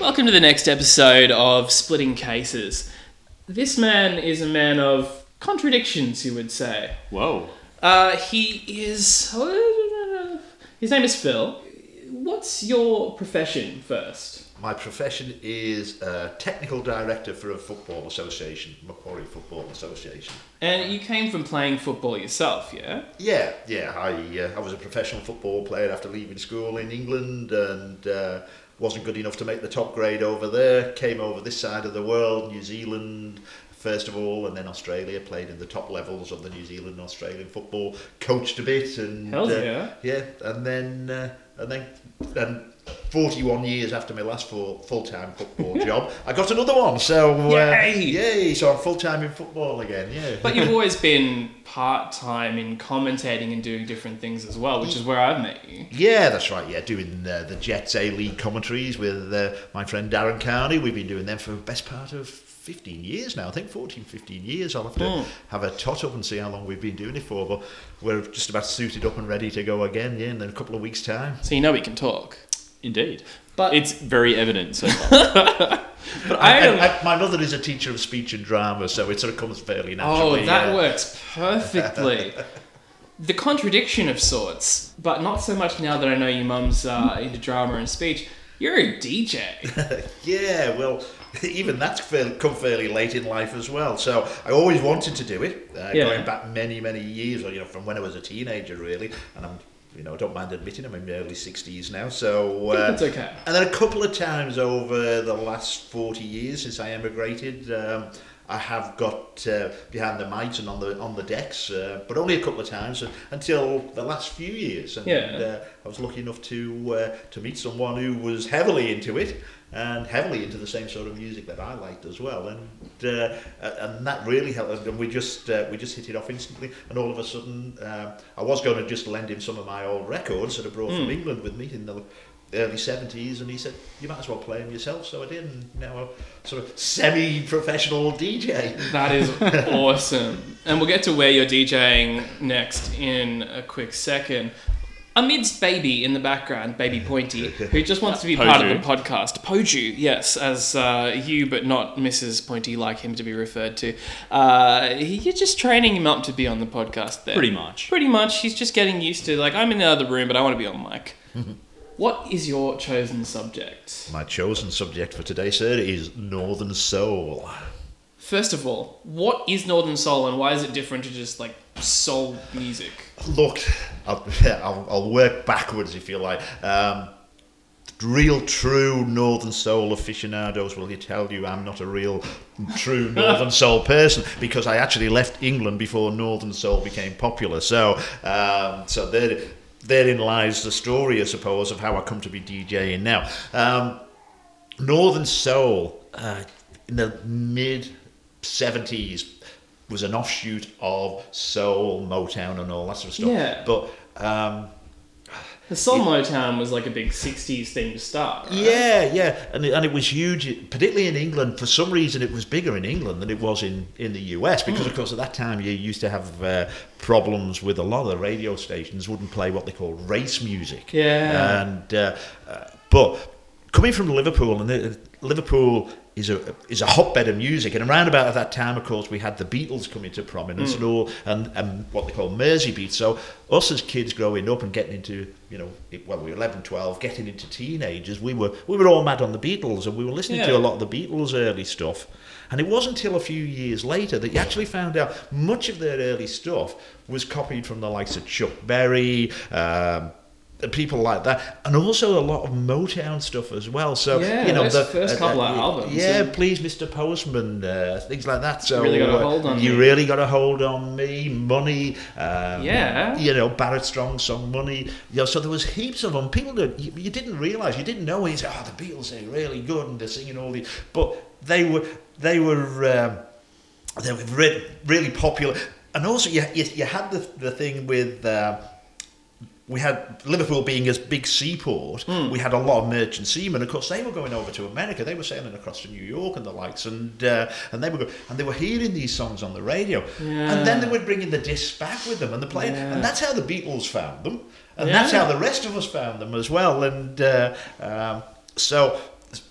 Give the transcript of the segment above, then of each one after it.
Welcome to the next episode of Splitting Cases. This man is a man of contradictions, you would say. Whoa. Uh, he is. His name is Phil. What's your profession first? My profession is uh, technical director for a football association, Macquarie Football Association. And you came from playing football yourself, yeah? Yeah, yeah. I uh, I was a professional football player after leaving school in England and uh, wasn't good enough to make the top grade over there. Came over this side of the world, New Zealand first of all, and then Australia. Played in the top levels of the New Zealand and Australian football. Coached a bit and Hell uh, yeah. yeah, and then uh, and then and. 41 years after my last full full time football job, I got another one. So uh, Yay! yay! So I'm full time in football again. Yeah. But you've always been part time in commentating and doing different things as well, which is where I've met you. Yeah, that's right. Yeah, doing uh, the Jets A League commentaries with uh, my friend Darren Carney. We've been doing them for the best part of 15 years now. I think 14, 15 years. I'll have to Mm. have a tot up and see how long we've been doing it for. But we're just about suited up and ready to go again. Yeah, in a couple of weeks' time. So you know we can talk. Indeed. But It's very evident so far. but I And- don't. and my mother is a teacher of speech and drama, so it sort of comes fairly naturally. Oh, that yeah. works perfectly. the contradiction of sorts, but not so much now that I know your mum's uh, into drama and speech. You're a DJ. Yeah, well, even that's fairly, come fairly late in life as well. So I always wanted to do it, uh, Yeah. going back many, many years, or you know, from when I was a teenager, really. And I'm, you know, I don't mind admitting I'm in my early sixties now. So uh, That's okay. And then a couple of times over the last forty years since I emigrated. Um, I have got uh, behind the mics and on the on the decks, uh, but only a couple of times until the last few years. And Yeah. uh, I was lucky enough to uh, to meet someone who was heavily into it and heavily into the same sort of music that I liked as well, and uh, and that really helped. And we just uh, we just hit it off instantly. And all of a sudden, um, I was going to just lend him some of my old records that I brought from England with me in the early 70s and he said you might as well play them yourself so I did and now I'm sort of semi-professional DJ That is awesome. And we'll get to where you're DJing next in a quick second. Amidst Baby in the background, Baby Pointy, who just wants to be part of the podcast. Poju, yes, as uh, you, but not Mrs. Pointy, like him to be referred to. Uh, you're just training him up to be on the podcast there. Pretty much. Pretty much. He's just getting used to, like, I'm in the other room, but I want to be on mic. what is your chosen subject? my chosen subject for today sir is Northern Soul First of all, what is Northern Soul and why is it different to just, like, soul music? Look, I'll, I'll, I'll work backwards if you like. Um, real true Northern Soul aficionados will tell you I'm not a real true Northern Soul person because I actually left England before Northern Soul became popular. So, um, so there, therein lies the story, I suppose, of how I come to be DJing now. Um, Northern Soul uh, in the mid 70s was an offshoot of soul, Motown, and all that sort of stuff. Yeah. But um, The Soul Motown was like a big 60s thing to start. right? yeah, yeah, and it, and it was huge, particularly in England. For some reason, it was bigger in England than it was in, in the US because, of course, at that time you used to have uh, problems with a lot of the radio stations wouldn't play what they call race music. Yeah. and uh, uh, but coming from Liverpool, and uh, Liverpool is a is a hotbed of music, and around about at that time, of course, we had the Beatles come into prominence and all, and, and what they call Mersey beats. So us as kids growing up and getting into you know well we were 11, 12, getting into teenagers, we were we were all mad on the Beatles, and we were listening Yeah. to a lot of the Beatles early stuff. And it wasn't until a few years later that you actually found out much of their early stuff was copied from the likes of Chuck Berry, um, people like that, and also a lot of Motown stuff as well. So Yeah, you know the first couple of albums, Yeah, and- please, Mr. Postman, uh, things like that. So Really Got a uh, Hold on you Me. really got a hold on me, money. Um, Yeah. you know Barrett Strong song, money. You know, so there was heaps of them. People that you, you didn't realise, you didn't know. You said, "Oh, the Beatles, they're really good, and they're singing all these," but they were they were. Um, they were re- really popular. And also, you, you, you had the, the thing with. Uh, we had Liverpool being a big seaport. Hmm. We had a lot of merchant seamen. Of course, they were going over to America. They were sailing across to New York and the likes, and uh, and they were go- and they were hearing these songs on the radio. And then they were bringing the discs back with them, and the playing. Yeah. And that's how the Beatles found them, and Yeah. that's how the rest of us found them as well. And uh, um, so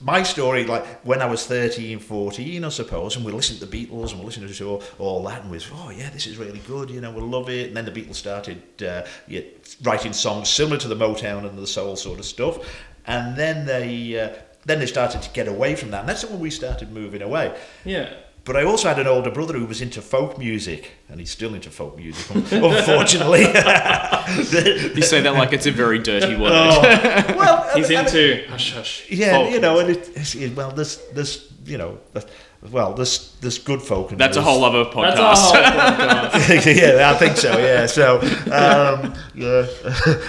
my story, like when I was 13, 14, I suppose, and we listened to the Beatles and we listened to all, all that, and we was, oh yeah, this is really good, you know, we'll love it. And then the Beatles started uh, writing songs similar to the Motown and the soul sort of stuff, and then they uh, then they started to get away from that, and that's when we started moving away. Yeah. But I also had an older brother who was into folk music, and he's still into folk music, unfortunately. You say that like it's a very dirty word. Oh, well, He's and- and- into hush hush. yeah, folk. you know, and it, it- well, there's, there's, you know, well, this there's good folk. And That's a whole other That's podcast. a whole podcast. yeah, I think so. Yeah, so um, yeah,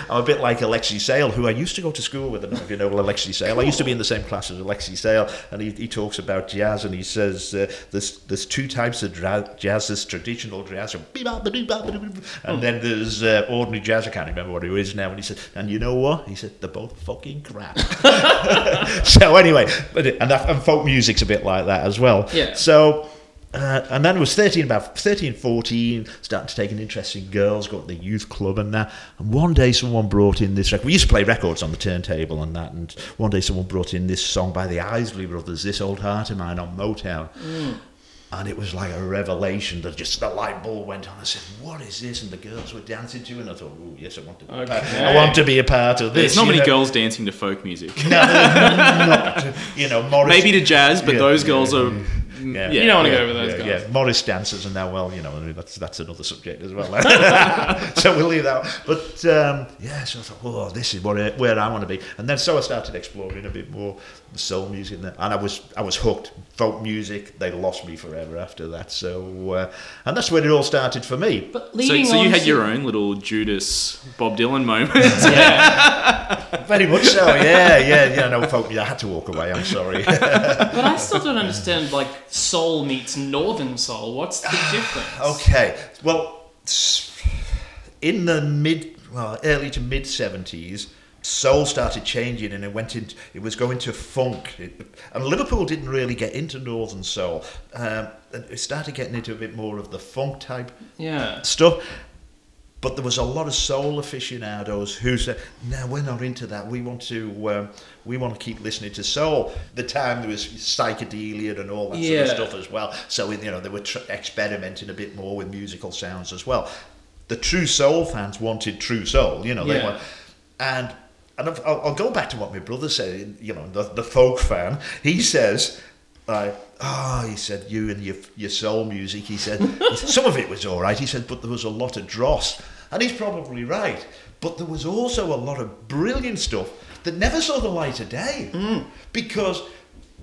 I'm a bit like Alexei Sayle, who I used to go to school with. I don't know if you know Alexei Sayle. I used to be in the same class as Alexei Sayle, and he, he talks about jazz, and he says uh, there's there's two types of dra- jazz. There's traditional jazz, and then there's uh, ordinary jazz. I can't remember what it is now. And he said, and you know what? He said they're both fucking crap. so anyway, but it, and, that, and folk music's a bit like that as well. Yeah. So, uh, and then I was 13, about 13, 14, starting to take an interest in girls, got the youth club and that. And one day someone brought in this record. We used to play records on the turntable and that. And one day someone brought in this song by the Isley Brothers, This Old Heart of Mine on Motown. And it was like a revelation that just the light bulb went on. I said, "What is this?" And the girls were dancing to it. And I thought, "Oh, yes, I want to. Be Okay. I want to be a part of this." There's not many know. girls dancing to folk music. No, not, you know, Morris, Maybe to jazz, but Yeah, those yeah, girls are. Yeah. You don't wanna yeah, go over those yeah, guys. Yeah, Morris dancers and now, well, you know, I mean, that's that's another subject as well. so we'll leave that. But um, yeah, so I thought, oh, this is what I, where I want to be. And then so I started exploring a bit more soul music, and I was I was hooked. Folk music, they lost me forever after that. So uh, and that's where it all started for me. But So, leading so you had to- your own little Judas Bob Dylan moment. Yeah. Very much so. Yeah, yeah, yeah. No, folk. I had to walk away. I'm sorry. But I still don't understand like soul meets northern soul. What's the difference? Okay. Well, in the mid, well, early to mid seventies, soul started changing, and it went into, it was going to funk, it, and Liverpool didn't really get into northern soul. Um, and it started getting into a bit more of the funk type Yeah. stuff. But there was a lot of soul aficionados who said, "No, we're not into that. We want to, um, we want to keep listening to soul." The time there was psychedelia and all that Yeah. sort of stuff as well. So you know they were tr- experimenting a bit more with musical sounds as well. The true soul fans wanted true soul. You know they Yeah. want, and and I'll, I'll go back to what my brother said. You know, the, the folk fan. He says. Like, oh, he said, you and your, your soul music. He said, some of it was all right. He said, but there was a lot of dross. And he's probably right. But there was also a lot of brilliant stuff that never saw the light of day. Hmm. Because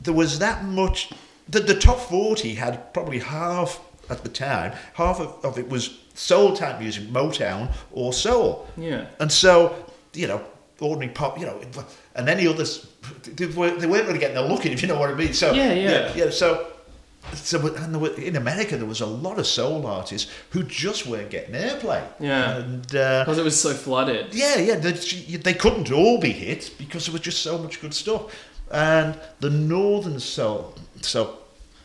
there was that much. The, the top 40 had probably half at the time, half of, of it was soul type music, Motown or soul. Yeah. And so, you know, ordinary pop, you know, and any others, they weren't, they weren't really getting a look in, if you know what I mean. So, Yeah, yeah. yeah. so, so and there were, in America, there was a lot of soul artists who just weren't getting airplay. Yeah. And, uh, Because it was so flooded. yeah, yeah, they, they couldn't all be hits because there was just so much good stuff. And the northern soul, so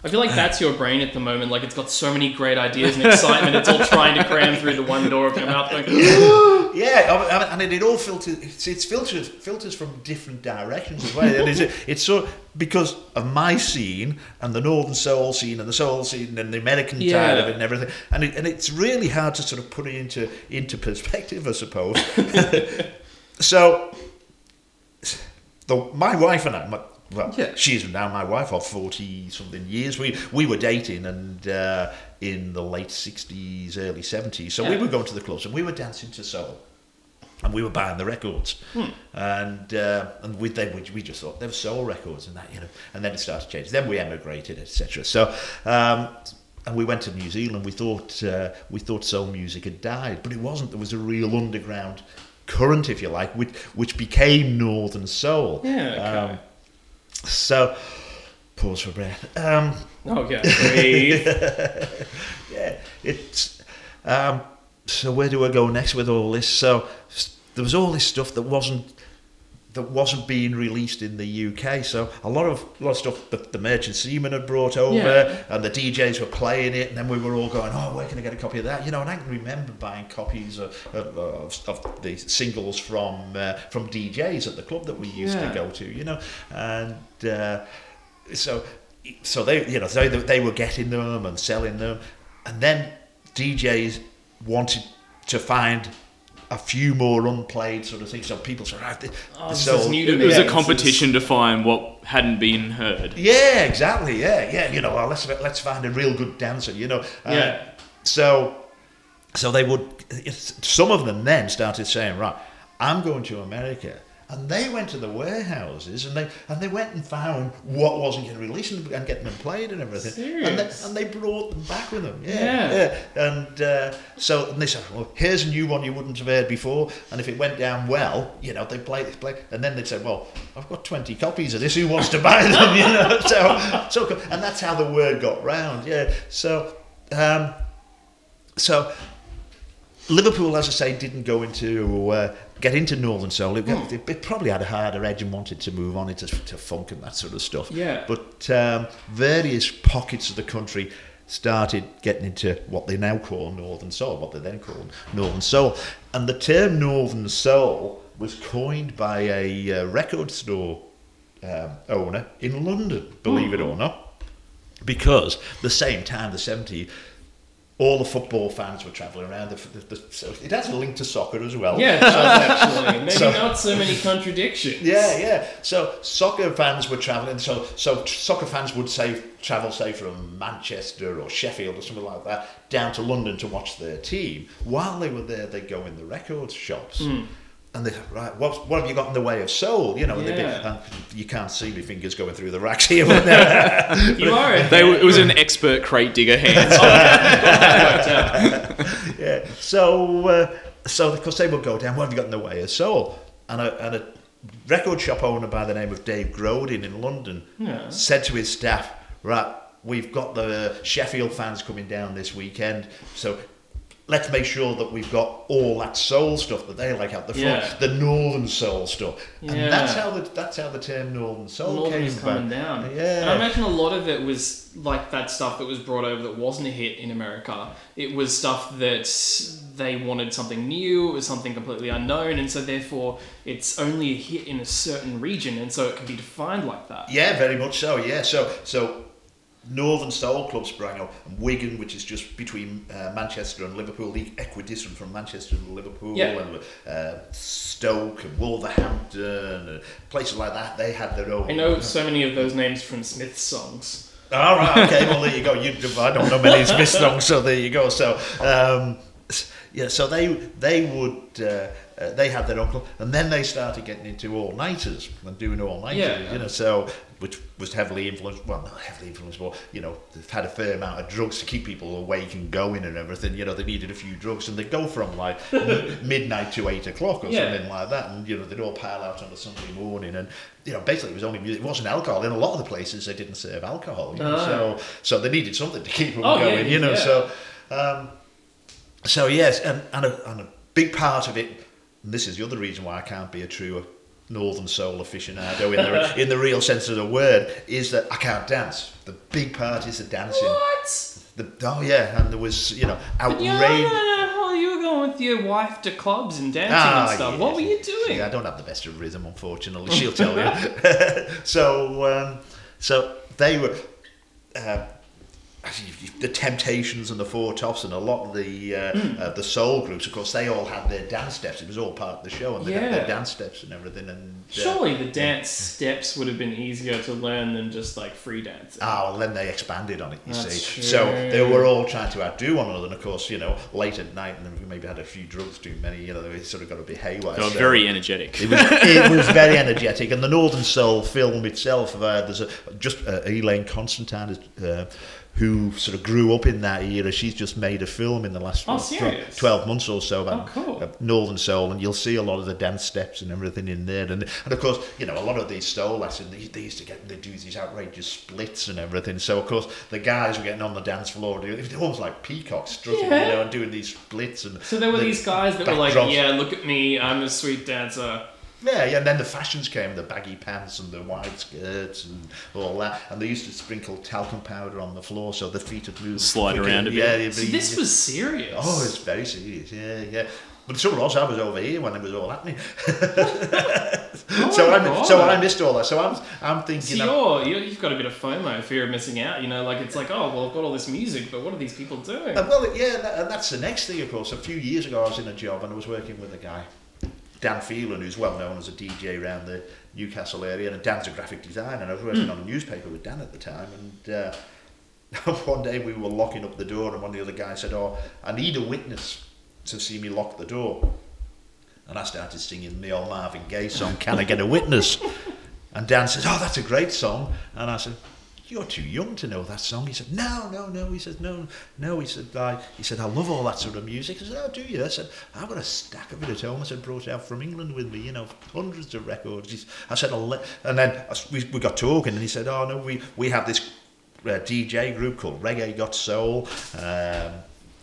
I feel like that's your brain at the moment. Like it's got so many great ideas and excitement. It's all trying to cram through the one door of your mouth. Going, Yeah, and it, it all filters. It's, it's filters filters from different directions as well. and it's, it's so because of my scene and the northern soul scene and the soul scene and the American side Yeah. of it and everything, and it, and it's really hard to sort of put it into into perspective, I suppose. so, the my wife and I. My, well, Yeah. she's now my wife of forty something years. We we were dating and uh, in the late sixties, early seventies. So we were going to the clubs and we were dancing to soul and we were buying the records, and uh, and we then we, we just thought they were soul records and that you know, and then it started changing. Then we emigrated, etc. So. Um, and we went to New Zealand. We thought uh, we thought soul music had died, but it wasn't. There was a real underground current, if you like, which which became Northern Soul. Yeah, okay. Um, so, pause for breath. Um, okay, breathe. yeah, it's. Um, so where do I go next with all this? So there was all this stuff that wasn't that wasn't being released in the UK. So a lot of a lot of stuff that the Merchant Seamen had brought over, Yeah. and the DJs were playing it, and then we were all going, "Oh, where can I get a copy of that?" You know, and I can remember buying copies of, of, of, the singles from uh, from DJs at the club that we used Yeah. to go to. You know, and uh, so so they you know they they were getting them and selling them, and then DJs wanted to find a few more unplayed sort of things. So people said, right, the, Oh, the this soul- is new to It was Yeah, a this competition to find what hadn't been heard. Yeah, exactly. Yeah, yeah. You know, well, let's let's find a real good dancer. You know. Uh, Yeah. So, so they would. Some of them then started saying, right, I'm going to America. And they went to the warehouses and they and they went and found what wasn't getting released and, and getting them played and everything. And they, Serious? and they brought them back with them. Yeah. Yeah. yeah. And uh, so and they said, well, here's a new one you wouldn't have heard before. And if it went down well, you know, they play they play. And then they'd say, well, I've got 20 copies of this. Who wants to buy them? You know. So so and that's how the word got round. Yeah. So. Um, so Liverpool, as I say, didn't go into uh, get into Northern Soul. It, it, it probably had a harder edge and wanted to move on into to funk and that sort of stuff. Yeah. But um, various pockets of the country started getting into what they now call Northern Soul, what they then called Northern Soul, and the term Northern Soul was coined by a uh, record store um, owner in London. Believe it or not because the same time, the 70s, all the football fans were travelling around. The, the, the, so it has a link to soccer as well. Yeah, does actually. Maybe So- not so many contradictions. Yeah, yeah. So soccer fans were travelling. So so soccer fans would say travel, say from Manchester or Sheffield or something like that, down to London to watch their team. While they were there, they'd go in the record shops. Hmm. And they right, what, what have you got in the way of soul? You know, and they'd be, Yeah. and you can't see my fingers going through the racks here. But they're- You are. a- They, it was an expert crate digger hands. yeah. So, uh, so because they would go down, what have you got in the way of soul? And a, and a record shop owner by the name of Dave Godin in London Yeah. said to his staff, right, we've got the Sheffield fans coming down this weekend, so let's make sure that we've got all that soul stuff that they like out the front, Yeah. the northern soul stuff, Yeah. and that's how the that's how the term northern soul Northern's came coming down. Yeah. And I imagine a lot of it was like that stuff that was brought over that wasn't a hit in America. It was stuff that they wanted something new, it was something completely unknown, and so therefore it's only a hit in a certain region, and so it can be defined like that. Yeah, very much so. Yeah, so so Northern Soul Club sprang up, and Wigan, which is just between uh, Manchester and Liverpool, the equidistant from Manchester to Liverpool, Yeah. and uh, Stoke and Wolverhampton, and places like that. They had their own. I know so many of those names from Smith's songs. All right, okay. Well, there you go. You, I don't know many Smith songs, so there you go. So, um, yeah, so they they would uh, uh, they had their own club, and then they started getting into all nighters and doing all nighters. Yeah. You know, so which was heavily influenced. Well, not heavily influenced, but you know, they've had a fair amount of drugs to keep people awake and going and everything. You know, they needed a few drugs, and they'd go from like midnight to eight o'clock or Yeah. something like that, and you know, they'd all pile out on a Sunday morning and. You know, basically, it was only music. It wasn't alcohol. In a lot of the places, they didn't serve alcohol. You know, Ah. so so they needed something to keep them Oh, yeah, going, you know. yeah. So, um, so yes, and, and, a, and a big part of it, and this is the other reason why I can't be a true Northern Soul aficionado in the in the real sense of the word, is that I can't dance. The big part is the dancing. What? The, oh yeah, and there was you know But you, no, outrage. no, no, no, you were going with your wife to clubs and dancing Ah, and stuff. what were you doing? Yeah, I don't have the best of rhythm, unfortunately. She'll tell you. so, um, so they were uh, the Temptations and the Four Tops and a lot of the uh, Hmm. uh, the soul groups. Of course, they all had their dance steps. It was all part of the show, and they had their dance steps and everything. And uh, Surely the dance steps would have been easier to learn than just like free dancing. Ah, well, then they expanded on it, you That's see. true. So they were all trying to outdo one another, and of course, you know, late at night, and then we maybe had a few drugs too many, you know, they sort of got a bit haywire. They were so- very energetic. It was, it was very energetic, and the Northern Soul film itself. Uh, there's a just uh, Elaine Constantine, uh, who sort of grew up in that era. She's just made a film in the last Oh, tw- serious? twelve months or so about Oh, cool. uh, Northern Soul, and you'll see a lot of the dance steps and everything in there. And and of course, you know, a lot of these soul lessons they, they used to get they do these outrageous splits and everything. So of course, the guys were getting on the dance floor, doing it was almost like peacocks strutting, Yeah. you know, and doing these splits and. So there were the these guys that were like. "Yeah, look at me, I'm a sweet dancer." Yeah, yeah, and then the fashions came, the baggy pants and the wide skirts and all that. And they used to sprinkle talcum powder on the floor so the feet would move. Slide quicker. around a bit. Yeah, it'd So this was serious. Oh, it's very serious, yeah, yeah. But the trouble was, I was over here when it was all happening. Oh so, I, God. so I missed all that. So I'm, I'm So thinking, I'm- you're, you you've got a bit of FOMO, fear of missing out. You know, like it's like, oh, well, I've got all this music, but what are these people doing? Uh, well, yeah, that, and that's the next thing, of course. A few years ago, I was in a job and I was working with a guy, Dan Phelan, who's well known as a DJ around the Newcastle area, and Dan's a graphic designer. And I was working on a newspaper with Dan at the time, and uh, one day we were locking up the door, and one of the other guys said, "Oh, I need a witness to see me lock the door." And I started singing the old Marvin Gaye song, "Can I Get a Witness?" And Dan says, "Oh, that's a great song." And I said, "You're too young to know that song." He said, "No, no, no." He said, "No, no." He said, "I." He said, "I love all that sort of music." I said, "Oh, do you?" I said, "I've got a stack of it at home." I said, "Brought it out from England with me, you know, hundreds of records." I said, I'll let... and then we, we got talking, and he said, "Oh no, we we have this uh, DJ group called Reggae Got Soul." Um,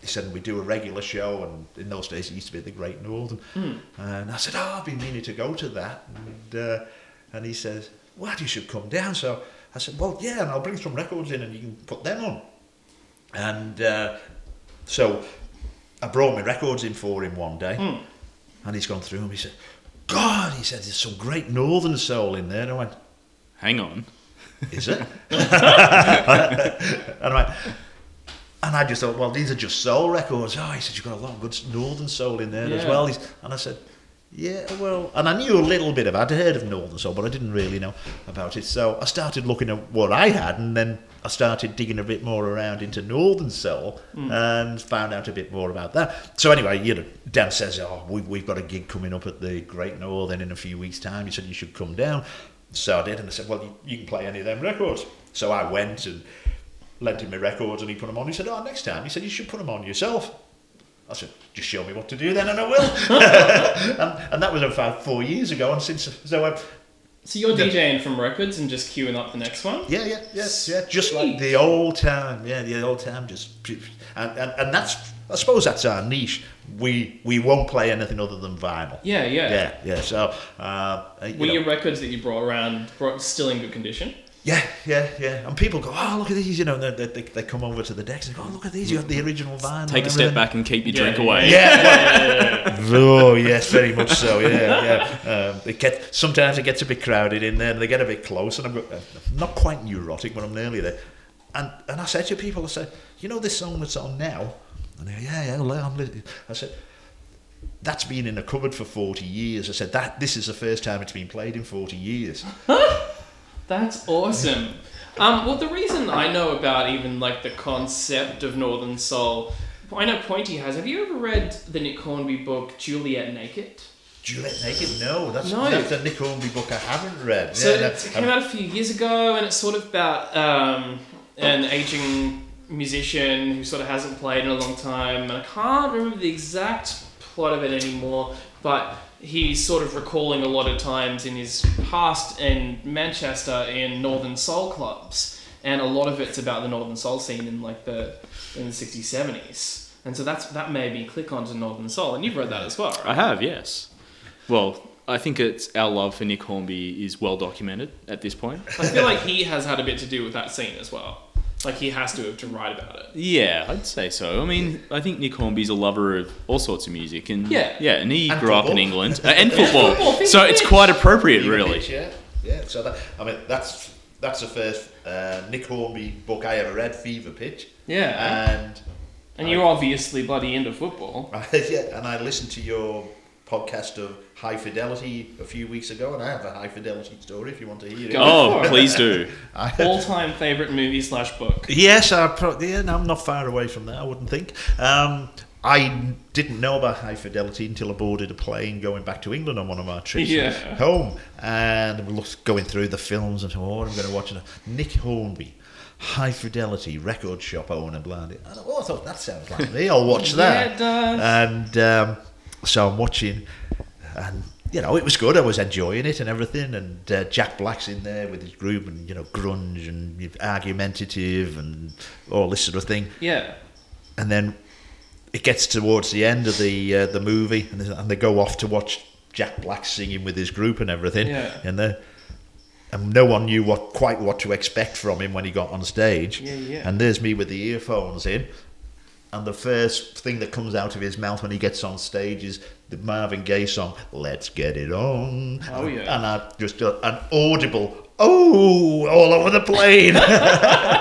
he said we do a regular show, and in those days it used to be the Great Northern. And I said, "Oh, I've been meaning to go to that." And, uh, and he says, "Well, you should come down." So I said, "Well, yeah, and I'll bring some records in, and you can put them on." And uh, so I brought my records in for him one day, and he's gone through them. He said, "God," he said, "there's some great Northern soul in there." And I went, Hang on. is it? and I went, and I just thought, well, these are just soul records. Oh, he said, you've got a lot of good northern soul in there as well. He's, and I said, yeah, well, and I knew a little bit about. I'd heard of northern soul, but I didn't really know about it. So I started looking at what I had, and then I started digging a bit more around into northern soul, hmm. and found out a bit more about that. So anyway, you know, Dan says, oh, we've, we've got a gig coming up at the Great Northern in a few weeks' time. He said you should come down. So I did, and I said, well, you, you can play any of them records. So I went and lent him my records, and he put them on. He said, oh, next time, he said, you should put them on yourself. I said, just show me what to do then, and I will. and, and that was about four years ago, and since so So you're Yeah. DJing from records and just queuing up the next one? yeah, yeah, yeah, yeah, just like the old time, yeah, the old time, just and, and and that's I suppose that's our niche. We we won't play anything other than vinyl. Yeah, yeah. Yeah, yeah. So, uh, you Were know, your records that you brought around brought, still in good condition? Yeah, yeah, yeah. And people go, oh, look at these, you know, they, they, they come over to the decks and go, oh, look at these, you got the original vinyl. Take a step back and keep your Yeah, drink yeah, away. Yeah, oh yes, very much so. Yeah, yeah. Um, it get sometimes it gets a bit crowded in there, and they get a bit close, and I'm go- uh, not quite neurotic, but I'm nearly there. And and I said to people, I said, you know this song that's on now, and they go, yeah, yeah. I'm li-" I said. That's been in a cupboard for 40 years. I said, that this is the first time it's been played in 40 years. That's awesome. Um, well, the reason I know about even like the concept of Northern Soul, I know Pointy has. Have you ever read the Nick Hornby book Juliet Naked? Juliet Naked? No, that's, No. that's a Nick Hornby book I haven't read. So Yeah, no, it came out a few years ago, and it's sort of about um, an aging musician who sort of hasn't played in a long time, and I can't remember the exact plot of it anymore, but he's sort of recalling a lot of times in his past in Manchester in Northern Soul clubs, and a lot of it's about the Northern Soul scene in like the in the sixties seventies, and so that's that made me click onto Northern Soul, and you've read that as well, right? I have, yes. Well, I think it's our love for Nick Hornby is well documented at this point. I feel like he has had a bit to do with that scene as well. Like he has to have to write about it. Yeah, I'd say so. I mean, I think Nick Hornby's a lover of all sorts of music, and Yeah. yeah, and he And grew up in football. England uh, and football, Football, so it's quite appropriate, Fever really. Pitch, yeah, yeah. So that I mean that's that's the first uh, Nick Hornby book I ever read, Fever Pitch, Yeah. and and you're obviously bloody into football. yeah, and I listened to your podcast of High Fidelity a few weeks ago, and I have a High Fidelity story if you want to hear it. Go. Oh, for please do. All time favorite movie slash book. Yes, I pro- yeah, no, I'm not far away from that. I wouldn't think. Um, I didn't know about high fidelity until I boarded a plane going back to England on one of our trips Yeah. home, and we looked going through the films and oh, I'm going to watch it. Nick Hornby. High fidelity record shop owner, blah. I thought, oh, I thought that sounds like me. I'll watch that. Yeah, it does. And um, so I'm watching, and you know, it was good. I was enjoying it and everything. And uh, Jack Black's in there with his group, and you know, grunge and argumentative and all this sort of thing. Yeah. And then it gets towards the end of the uh, the movie, and they, and they go off to watch Jack Black singing with his group and everything. Yeah. And the, and no one knew what quite what to expect from him when he got on stage. Yeah, yeah. And there's me with the earphones in, and the first thing that comes out of his mouth when he gets on stage is the Marvin Gaye song "Let's Get It On." Oh, yeah. And I just uh, an audible "Oh" all over the plane.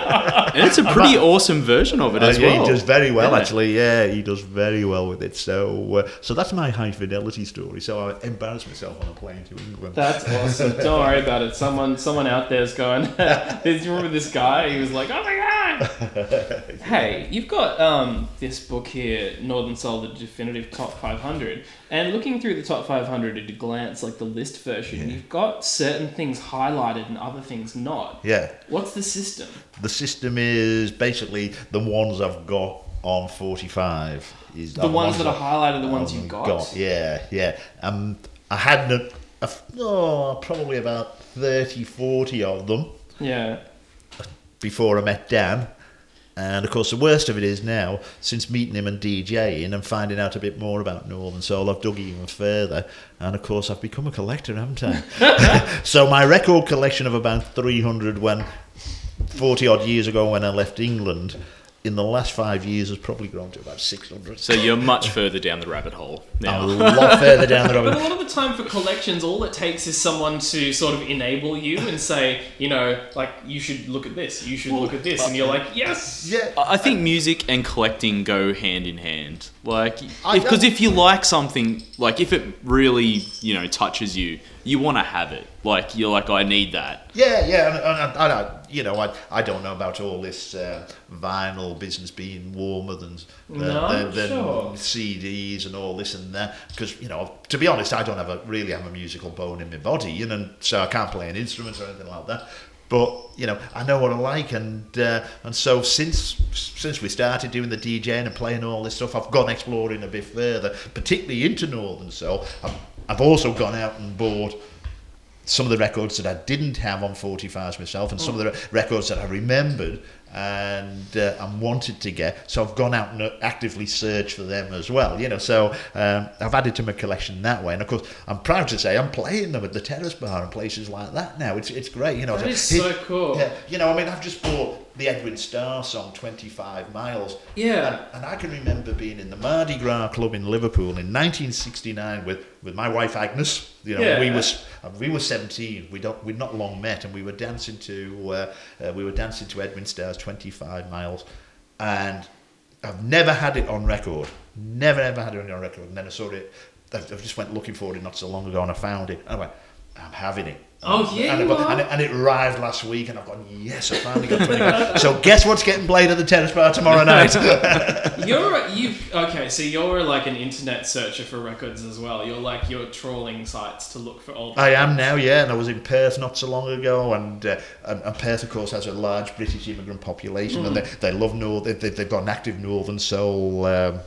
And it's a pretty awesome version of it as Uh, yeah, well. He does very well, Yeah. actually. Yeah, he does very well with it. So, uh, so that's my high fidelity story. So I embarrassed myself on a plane to England. That's awesome. Don't worry about it. Someone, someone out there's going. Do you remember this guy? He was like, "Oh my god!" hey, you've got um, this book here, Northern Soul: The Definitive Top 500, and looking through the top 500 at a glance, like the list version, Yeah. you've got certain things highlighted and other things not. yeah, What's the system? the system is basically the ones I've got on forty-five. Is The ones that are highlighted, the ones you I've got. Yeah, yeah. Um, I had a, a oh, probably about 30, 40 of them. Yeah. before I met Dan. And of course, the worst of it is now, since meeting him and DJing and finding out a bit more about Northern Soul, I've dug even further. And of course, I've become a collector, haven't I? so my record collection of about 300 when 40 odd years ago when I left England, in the last five years has probably grown to about 600. So you're much further down the rabbit hole now. a lot further down the rabbit hole. But a lot of the time for collections, all it takes is someone to sort of enable you and say, you know, like, you should look at this, you should look at this. And uh, you're like, yes! Yeah, I I think music and collecting go hand in hand. Like, because don't- if you like something, like if it really, you know, touches you, you want to have it. Like you're like, I need that. Yeah, yeah, and, and, and I, you know, I, I don't know about all this uh, vinyl business being warmer than than, No, than, than sure. CDs and all this and that. Because you know, to be honest, I don't have a really have a musical bone in my body, you know, so I can't play an instrument or anything like that. But you know, I know what I like, and uh, and so since since we started doing the DJing and playing all this stuff, I've gone exploring a bit further, particularly into Northern Soul. I've, I've also gone out and bought some of the records that I didn't have on 45s myself and some of the re- records that I remembered and uh, and wanted to get so I've gone out and actively searched for them as well you know so um, I've added to my collection that way. And of course I'm proud to say I'm playing them at the Terrace Bar and places like that now. It's it's great you know. That is It- so cool. yeah you know I mean I've just bought the Edwin Starr song 25 miles Yeah. and, and I can remember being in the Mardi Gras club in Liverpool in 1969 with, with my wife Agnes. You know, Yeah. we was we were 17. We don't we'd not long met, and we were dancing to uh, uh, we were dancing to Edwin Starr's 25 miles, and I've never had it on record. Never ever had it on record. And then I saw it. I I just went looking for it not so long ago, and I found it. And I went, I'm having it. Oh, yeah, and, you I got- are. and, it, and it arrived last week, and I've gone, yes, I finally got 25. so guess what's getting played at the Terrace Bar tomorrow night? You're you okay? So you're like an internet searcher for records as well. You're like you're trawling sites to look for old. I am now, yeah, and I was in Perth not so long ago, and uh, and, and Perth, of course, has a large British immigrant population, and they, they love North. They, they- they've got an active Northern Soul um,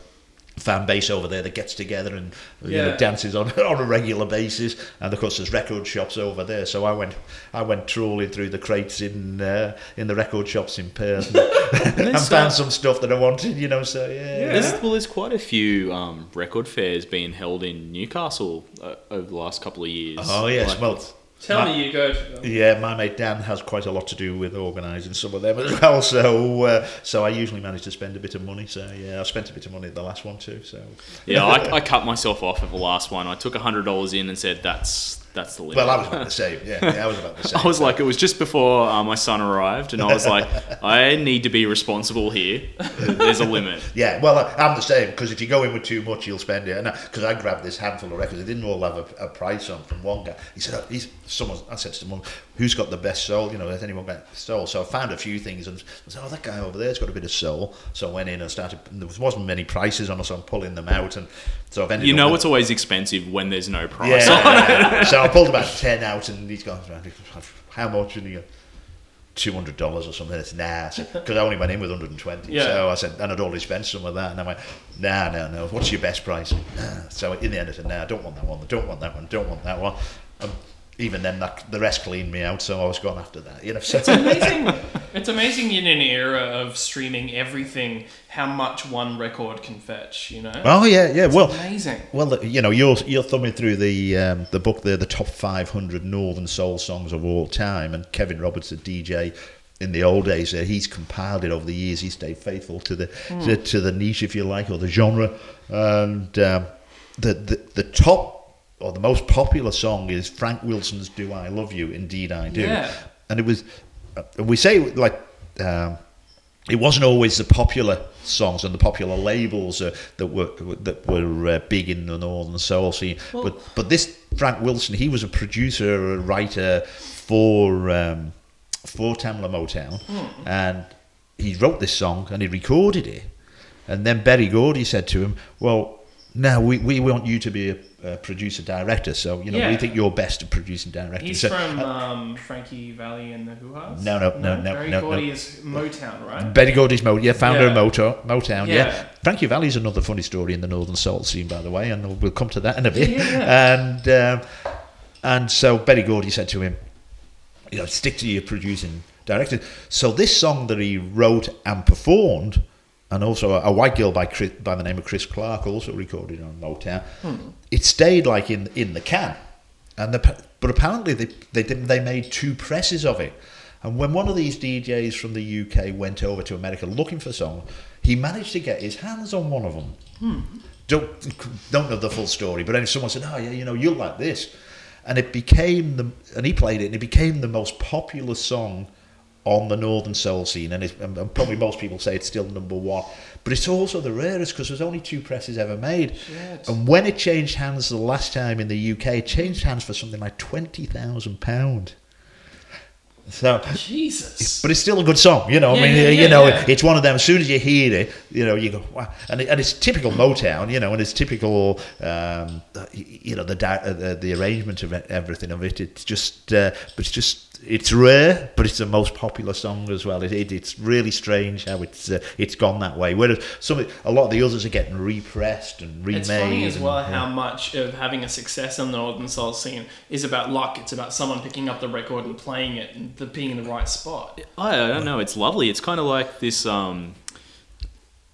fan base over there that gets together and you know, dances on on a regular basis, and of course, there's record shops over there. So I went I went trawling through the crates in uh, in the record shops in Perth, and, and found uh, some stuff that I wanted, you know. So yeah, Yeah. There's, well, there's quite a few um, record fairs being held in Newcastle uh, over the last couple of years. Oh yes, Like, well. Tell my- me you go. To them. Yeah, my mate Dan has quite a lot to do with organising some of them as well. So, uh, so I usually manage to spend a bit of money. So, yeah, I spent a bit of money at the last one too. So, yeah, I, I cut myself off at the last one. I took hundred dollars in and said that's that's the limit. well, I was about the same. Yeah, yeah I was about the same. I was like, it was just before uh, my son arrived, and I was like, I need to be responsible here. There's a limit. Yeah, well, I- I'm the same because if you go in with too much, you'll spend it. And because I, grabbed this handful of records, they didn't all have a, a price on from one guy. He said, oh, he's, "Someone," I said to someone, "Who's got the best soul? You know, has anyone got soul?" So I found a few things and I said, "Oh, that guy over there's got a bit of soul." So I went in and started. And there wasn't many prices on us, so I'm pulling them out, and so I've ended. You know, it's always expensive when there's no price. Yeah, yeah. so I pulled about ten out, and he's gone. How much? And he goes, two hundred dollars or something. It's nah, because I only went in with hundred and twenty. Yeah. So I said, and I'd already spent some of that, and I went, nah, no, no. What's your best price? Nah. So in the end, I said, nah, I don't want that one. I don't want that one. Don't want that one. Um, even then, that, the rest cleaned me out, so I was gone after that. You know, so It's amazing. It's amazing in an era of streaming everything how much one record can fetch. You know. Oh yeah, yeah. Well, amazing. Well, you know, you're you're thumbing through the um, the book there, the top 500 Northern Soul songs of all time, and Kevin Roberts, the DJ in the old days, there he's compiled it over the years. He stayed faithful to the to, to the niche, if you like, or the genre, and um, the, the the top or the most popular song is Frank Wilson's "Do I Love You?" Indeed, I do. Yeah. And it was, uh, we say like. Um, it wasn't always the popular songs and the popular labels uh, that were that were uh, big in the northern soul scene. Well- but but this Frank Wilson, he was a producer, a writer for um, for Tamla Motown, and he wrote this song and he recorded it. And then Berry Gordy said to him, "Well, now we, we want you to be a, a producer director. So you know we Yeah. think you're best at producing directing." He's so, from um, Frankie Valli and the Who Has. No, no, no, no, Barry no, Gordy no. is Motown, right? Berry Gordy's Mo, yeah, founder Yeah. of Moto, Motown, yeah. Yeah. Frankie Valli's another funny story in the Northern Soul scene, by the way, and we'll come to that in a bit. And um, and so Berry Gordy said to him, you know, stick to your producing director. So this song that he wrote and performed, and also a, a white girl by Chris, by the name of Chris Clark, also recorded on Motown. Hmm. It stayed like in in the can, and the, but apparently they they didn't. They made two presses of it. And when one of these DJs from the UK went over to America looking for song, he managed to get his hands on one of them. Hmm. Don't don't know the full story, but then someone said, "Oh yeah, you know, you'll like this," and it became the and he played it, and it became the most popular song on the Northern Soul scene, and, and probably most people say it's still number one. But it's also the rarest because there's only two presses ever made. Shit. And when it changed hands the last time in the UK, it changed hands for something like twenty thousand pound. So, Jesus. but it's still a good song, you know. Yeah, I mean, yeah, you yeah, know, it's one of them. As soon as you hear it, you know, you go, wow. and, it, and it's typical Motown, you know, and it's typical, um, you know, the, uh, the the arrangement of everything of it. It's just, uh, but it's just, it's rare, but it's the most popular song as well. It, it it's really strange how it's uh, it's gone that way. Whereas some, a lot of the others are getting repressed and remade. It's funny as and- well yeah. how much of having a success in the Northern Soul scene is about luck. It's about someone picking up the record and playing it and the, being in the right spot. I, I don't know. It's lovely. It's kind of like this. Um,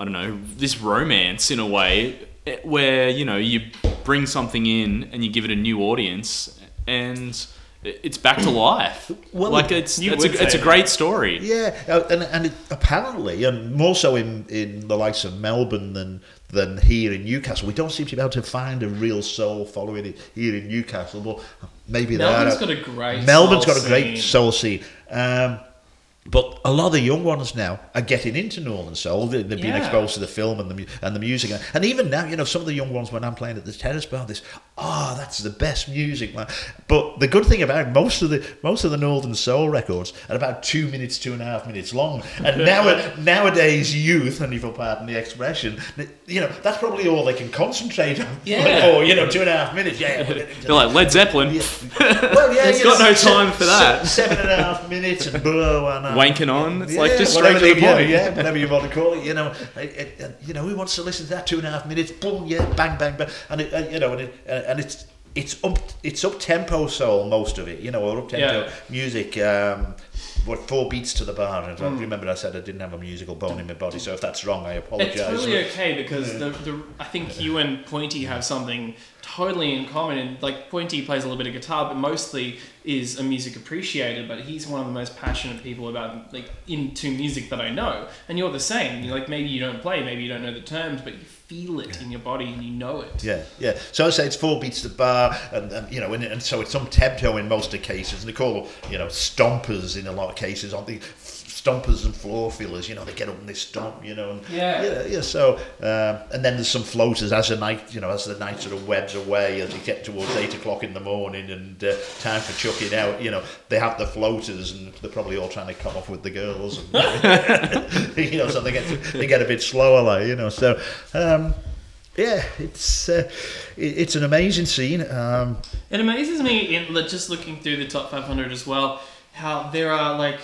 I don't know. This romance in a way, eh, where you know you bring something in and you give it a new audience, and it- it's back to life. Well, like it's you it's a, it's a great story. Yeah, uh, and and it, apparently, and more so in, in the likes of Melbourne than than here in Newcastle, we don't seem to be able to find a real soul following it here in Newcastle. But maybe Melbourne's that got a great Melbourne's soul got a great scene. soul scene. Um, but a lot of the young ones now are getting into Northern Soul. They- They've been exposed to the film and the and the music, and even now, you know, some of the young ones when I'm playing at the Terrace Bar, this, oh, that's the best music, man. But the good thing about it, most of the most of the Northern Soul records are about two minutes, two and a half minutes long, and now nowadays youth, and if you'll pardon the expression, you know, that's probably all they can concentrate on. Yeah. or you know, two and a half minutes. Yeah, we'll get into They're like Led Zeppelin, yeah. Well, yeah, It's you got know, no se- time for se- that. Seven and a half minutes and blah, and, uh, wanking on. It's like just straight to the yeah, point. Yeah, whatever you want to call it. You know, it, it, you know, who wants to listen to that two and a half minutes? Boom, yeah, bang, bang, bang, and it, uh, you know, and it, uh, and it's it's up it's up tempo soul most of it. You know, or up tempo Yeah. music. Um, what four beats to the bar? And I Mm. remember I said I didn't have a musical bone in my body, so if that's wrong, I apologise. It's apologise. really okay because the, the I think you and Pointy have something totally in common. And like Pointy plays a little bit of guitar, but mostly is a music appreciator. But he's one of the most passionate people about like into music that I know. And you're the same. You're like maybe you don't play, maybe you don't know the terms, but you feel it in your body and you know it. Yeah, yeah. So I say it's four beats to the bar, and, and you know, and, and so it's some tempo in most of the cases, and they call you know, stompers in a lot of cases, aren't they? Stompers and floor fillers, you know, they get up and they stomp, you know, and Yeah. yeah, yeah. So, um, and then there's some floaters as the night, you know, as the night sort of webs away, as you get towards eight o'clock in the morning and uh, time for chucking out, you know, they have the floaters, and they're probably all trying to come off with the girls, and, you know, so they get they get a bit slower, like you know, so. Um, yeah, it's uh, it, it's an amazing scene. Um, It amazes me in just looking through the top 500 as well how there are like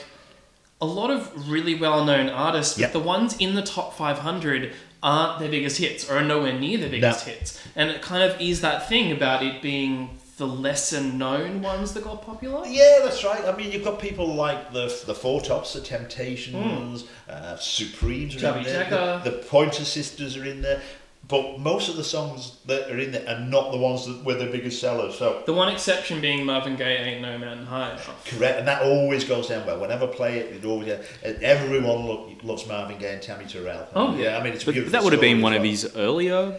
a lot of really well-known artists, Yep. but the ones in the top 500 aren't their biggest hits or are nowhere near their biggest No. hits. And it kind of is that thing about it being the lesser known ones that got popular. Yeah, that's right. I mean, you've got people like the the Four Tops, the Temptations, uh, Supremes are in there. The, the Pointer Sisters are in there. But most of the songs that are in there are not the ones that were the biggest sellers. So The one exception being Marvin Gaye ain't no mountain high enough. correct, and that always goes down well. Whenever I play it, it always everyone lo- loves Marvin Gaye and Tammy Terrell. Oh, yeah, I mean it's But beautiful. that would have been one as of his earlier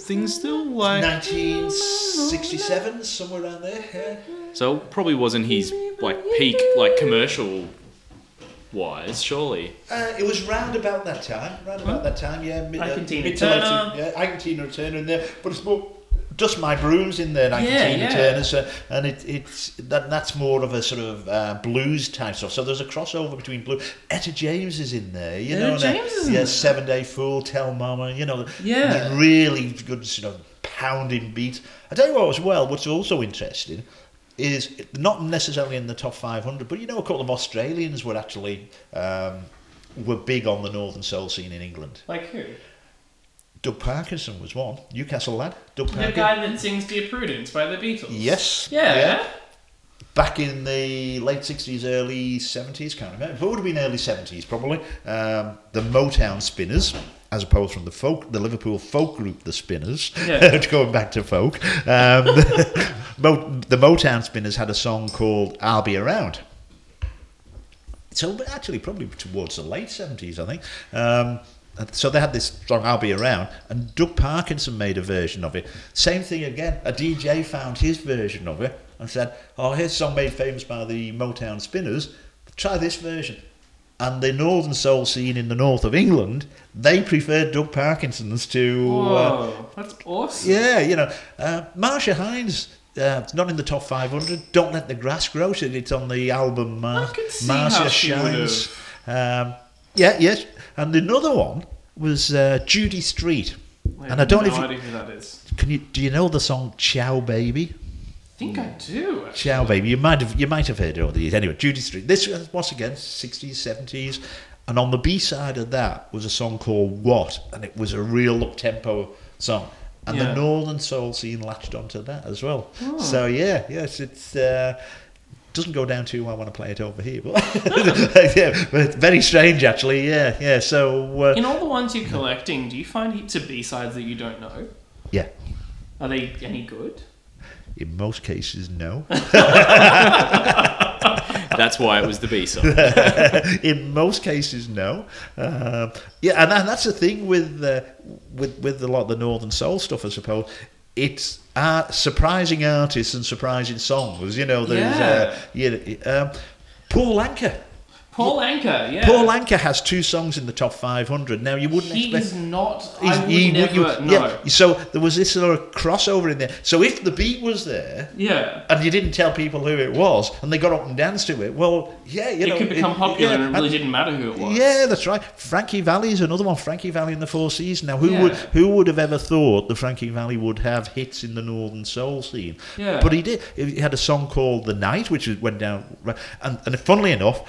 things, still. Like, 1967, somewhere around there. Yeah. so probably wasn't his like peak, like commercial wise. Surely. Uh, it was round about that time. Round about that time, yeah. Mid, Ike and Tina mid to late- Turner. Yeah, Ike and Tina Turner in there, but it's more. Dust My Brooms in there, Ike Yeah, and yeah. Turner, so, and it, it's that that's more of a sort of uh, blues type stuff. So there's a crossover between blue. Etta James is in there, you Etta know. and, uh, James is in yeah, there. Seven Day Fool, Tell Mama, you know. Yeah. really good sort of pounding beat. I tell you what, as well, what's also interesting is not necessarily in the top 500, but you know, a couple of Australians were actually um, were big on the Northern Soul scene in England. Like who? Doug Parkinson was one. Newcastle lad. Doug The Parkinson. guy that sings Dear Prudence by the Beatles. Yes. Yeah. Back in the late 60s, early 70s, can't remember. But it would have been early 70s probably. Um, the Motown Spinners, as opposed from the folk, the Liverpool folk group, the Spinners, Yeah. going back to folk. Um, the Motown Spinners had a song called I'll Be Around. So actually, probably towards the late 70s, I think. Um, so they had this song "I'll Be Around," and Doug Parkinson made a version of it. Same thing again. A DJ found his version of it and said, "Oh, here's a song made famous by the Motown Spinners. Try this version." And the Northern Soul scene in the north of England, they preferred Doug Parkinson's to. Uh, that's awesome. yeah, you know, uh, Marcia Hines. Uh, not in the top 500. Don't let the grass grow. So it's on the album uh, I could see Marcia how she Shines. Um, yeah, yes. And another one was uh, Judy Street. I and I don't no know if you, idea who that is. can you do you know the song Ciao Baby? I think I do. actually. Ciao Baby. You might have you might have heard it over the years. Anyway, Judy Street. This was once again 60s, 70s. And on the B side of that was a song called What? And it was a real up tempo song. And Yeah. the Northern Soul scene latched onto that as well. So yeah, yes, it's uh, doesn't go down too well when I play it over here, but yeah, but it's very strange actually. Yeah, yeah. So uh, In all the ones you're collecting, do you find heaps of B-sides that you don't know? yeah, Are they any good? In most cases, no. That's why it was the B side. in most cases, no. Um, yeah, and, and that's the thing with uh, with with a lot of the Northern Soul stuff, I suppose. It's uh, surprising artists and surprising songs. You know, there's uh, you know, um, Paul Anka. Paul Anka, yeah. Paul Anka has two songs in the top 500. Now you wouldn't He expect. is not. He's- I would he- never you- know. yeah, so there was this sort of crossover in there. So if the beat was there, Yeah. and you didn't tell people who it was, and they got up and danced to it, well, yeah, you It know, could become popular yeah, and it really and- didn't matter who it was. Yeah, that's right. Frankie Valli is another one. Frankie Valli in the Four Seasons. Now, who Yeah. would who would have ever thought that Frankie Valli would have hits in the Northern Soul scene? Yeah. But he did. He had a song called "The Night," which went down. And, and funnily enough.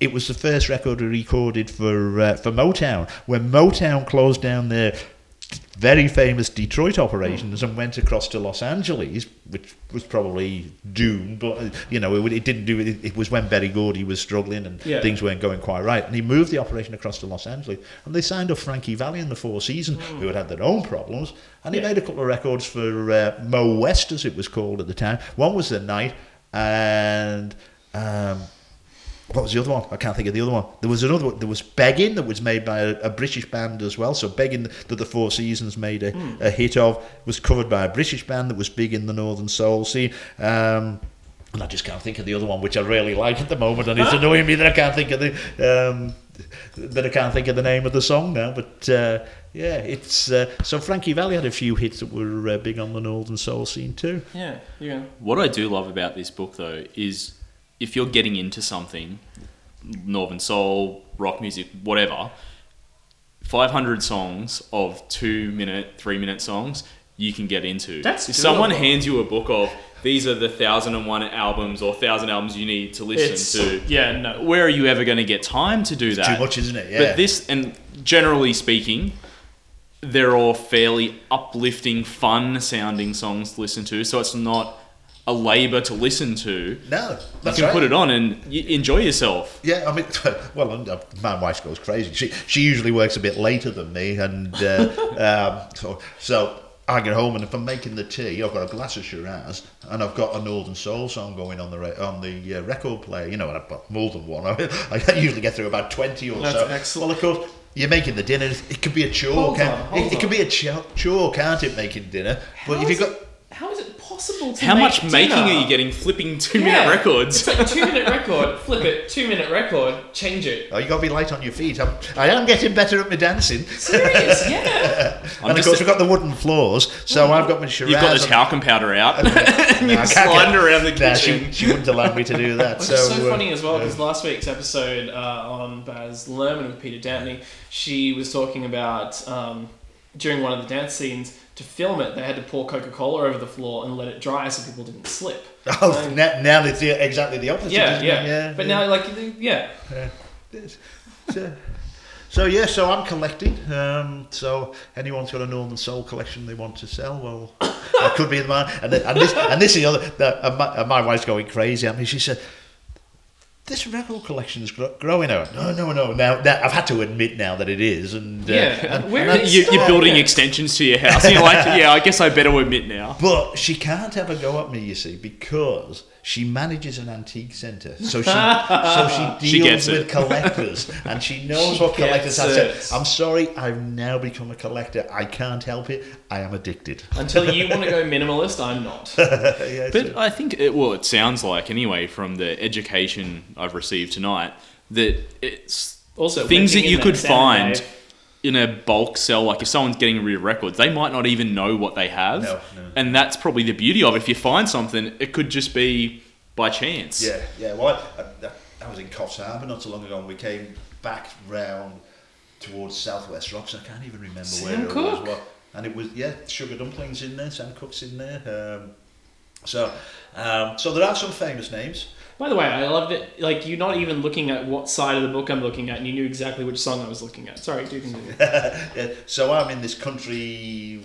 It was the first record he recorded for uh, for Motown. When Motown closed down their very famous Detroit operations and went across to Los Angeles, which was probably doomed, but uh, you know it, it didn't do it. It was when Berry Gordy was struggling and Yeah. things weren't going quite right, and he moved the operation across to Los Angeles, and they signed up Frankie Valli in the Four Seasons, who had had their own problems, and he Yeah. made a couple of records for uh, Mo West, as it was called at the time. One was The Night, and. Um, what was the other one? I can't think of the other one. There was another one. There was Begging that was made by a, a British band as well. So Begging that the Four Seasons made a, a hit of was covered by a British band that was big in the Northern Soul scene. Um, and I just can't think of the other one, which I really like at the moment, and it's annoying me that I can't think of the um, that I can't think of the name of the song now. But uh, yeah, it's uh, so Frankie Valli had a few hits that were uh, big on the Northern Soul scene too. Yeah. Yeah. What I do love about this book, though, is if you're getting into something, Northern Soul, rock music, whatever, 500 songs of two minute, three minute songs you can get into. That's if someone doable. hands you a book of these are the thousand and one albums or thousand albums you need to listen It's to, yeah no. where are you ever going to get time to do that? Too much, isn't it? Yeah. But this, and generally speaking, they're all fairly uplifting, fun sounding songs to listen to. So it's not a labour to listen to. No, You can right. put it on and y- enjoy yourself. Yeah, I mean, well, and, uh, my wife goes crazy. She she usually works a bit later than me, and uh, um, so so I get home and if I'm making the tea, I've got a glass of Shiraz and I've got a Northern Soul song going on the re- on the uh, record player. You know, and I've got more than one. I, usually get through about twenty or so. That's so. excellent. Well, of course. You're making the dinner. It could be a chore. Hold can't- on, hold it, it can be a chore, chore, can't it? Making dinner. How but if you've got it- how is it possible to How make much making dinner? are you getting flipping two Yeah. minute records? It's like two minute record, flip it, two minute record, change it. oh, you got to be light on your feet. I'm, I am getting better at my dancing. Serious, yeah. I'm and of just- course, we've got the wooden floors, so I've got my Shiraz. You've got the and- talcum powder out. Nah, I You're can't sliding get- around the Nah, kitchen. she, she wouldn't allow me to do that. Which so, is so uh, funny as well uh, because last week's episode uh, on Baz Luhrmann with Peter Dampney, she was talking about um, during one of the dance scenes to film it, they had to pour Coca Cola over the floor and let it dry so people didn't slip. oh, Um, now, now it's the, exactly the opposite. Yeah, yeah, yeah. But yeah. now, like, yeah, So, so yeah, so I'm collecting. Um, so anyone's got a Northern Soul collection they want to sell, well, that could be the man. And, and this and this is the other. The, and, my, and my wife's going crazy at me. She said. This record collection is gro- growing out. No, no, no. Now, now I've had to admit now that it is, and uh, Yeah, and, You, you're building Yeah. extensions to your house. You're like, yeah, I guess I better admit now. But she can't have a go at me, you see, because she manages an antique centre. So she so she She deals gets with it. collectors and she knows She what collectors gets have it. said. I'm sorry, I've now become a collector. I can't help it. I am addicted. until you want to go minimalist, I'm not. yeah, But I think, it, well, it sounds like, anyway, from the education I've received tonight, that it's Also, things that you could find Day. In a bulk sell. Like if someone's getting a real records, they might not even know what they have. No, no. And that's probably the beauty of it. If you find something, it could just be by chance. yeah, yeah. Well, I, I, I was in Coffs Harbour not so long ago and we came back round towards Southwest Rocks. I can't even remember Sam where it was. What, and it was, yeah, sugar dumplings in there, Sam Cooke's in there. Um, so, um, so there are some famous names. By the way, I loved it. Like, you're not even looking at what side of the book I'm looking at, and you knew exactly which song I was looking at. Sorry, do continue. Yeah, so I'm in this country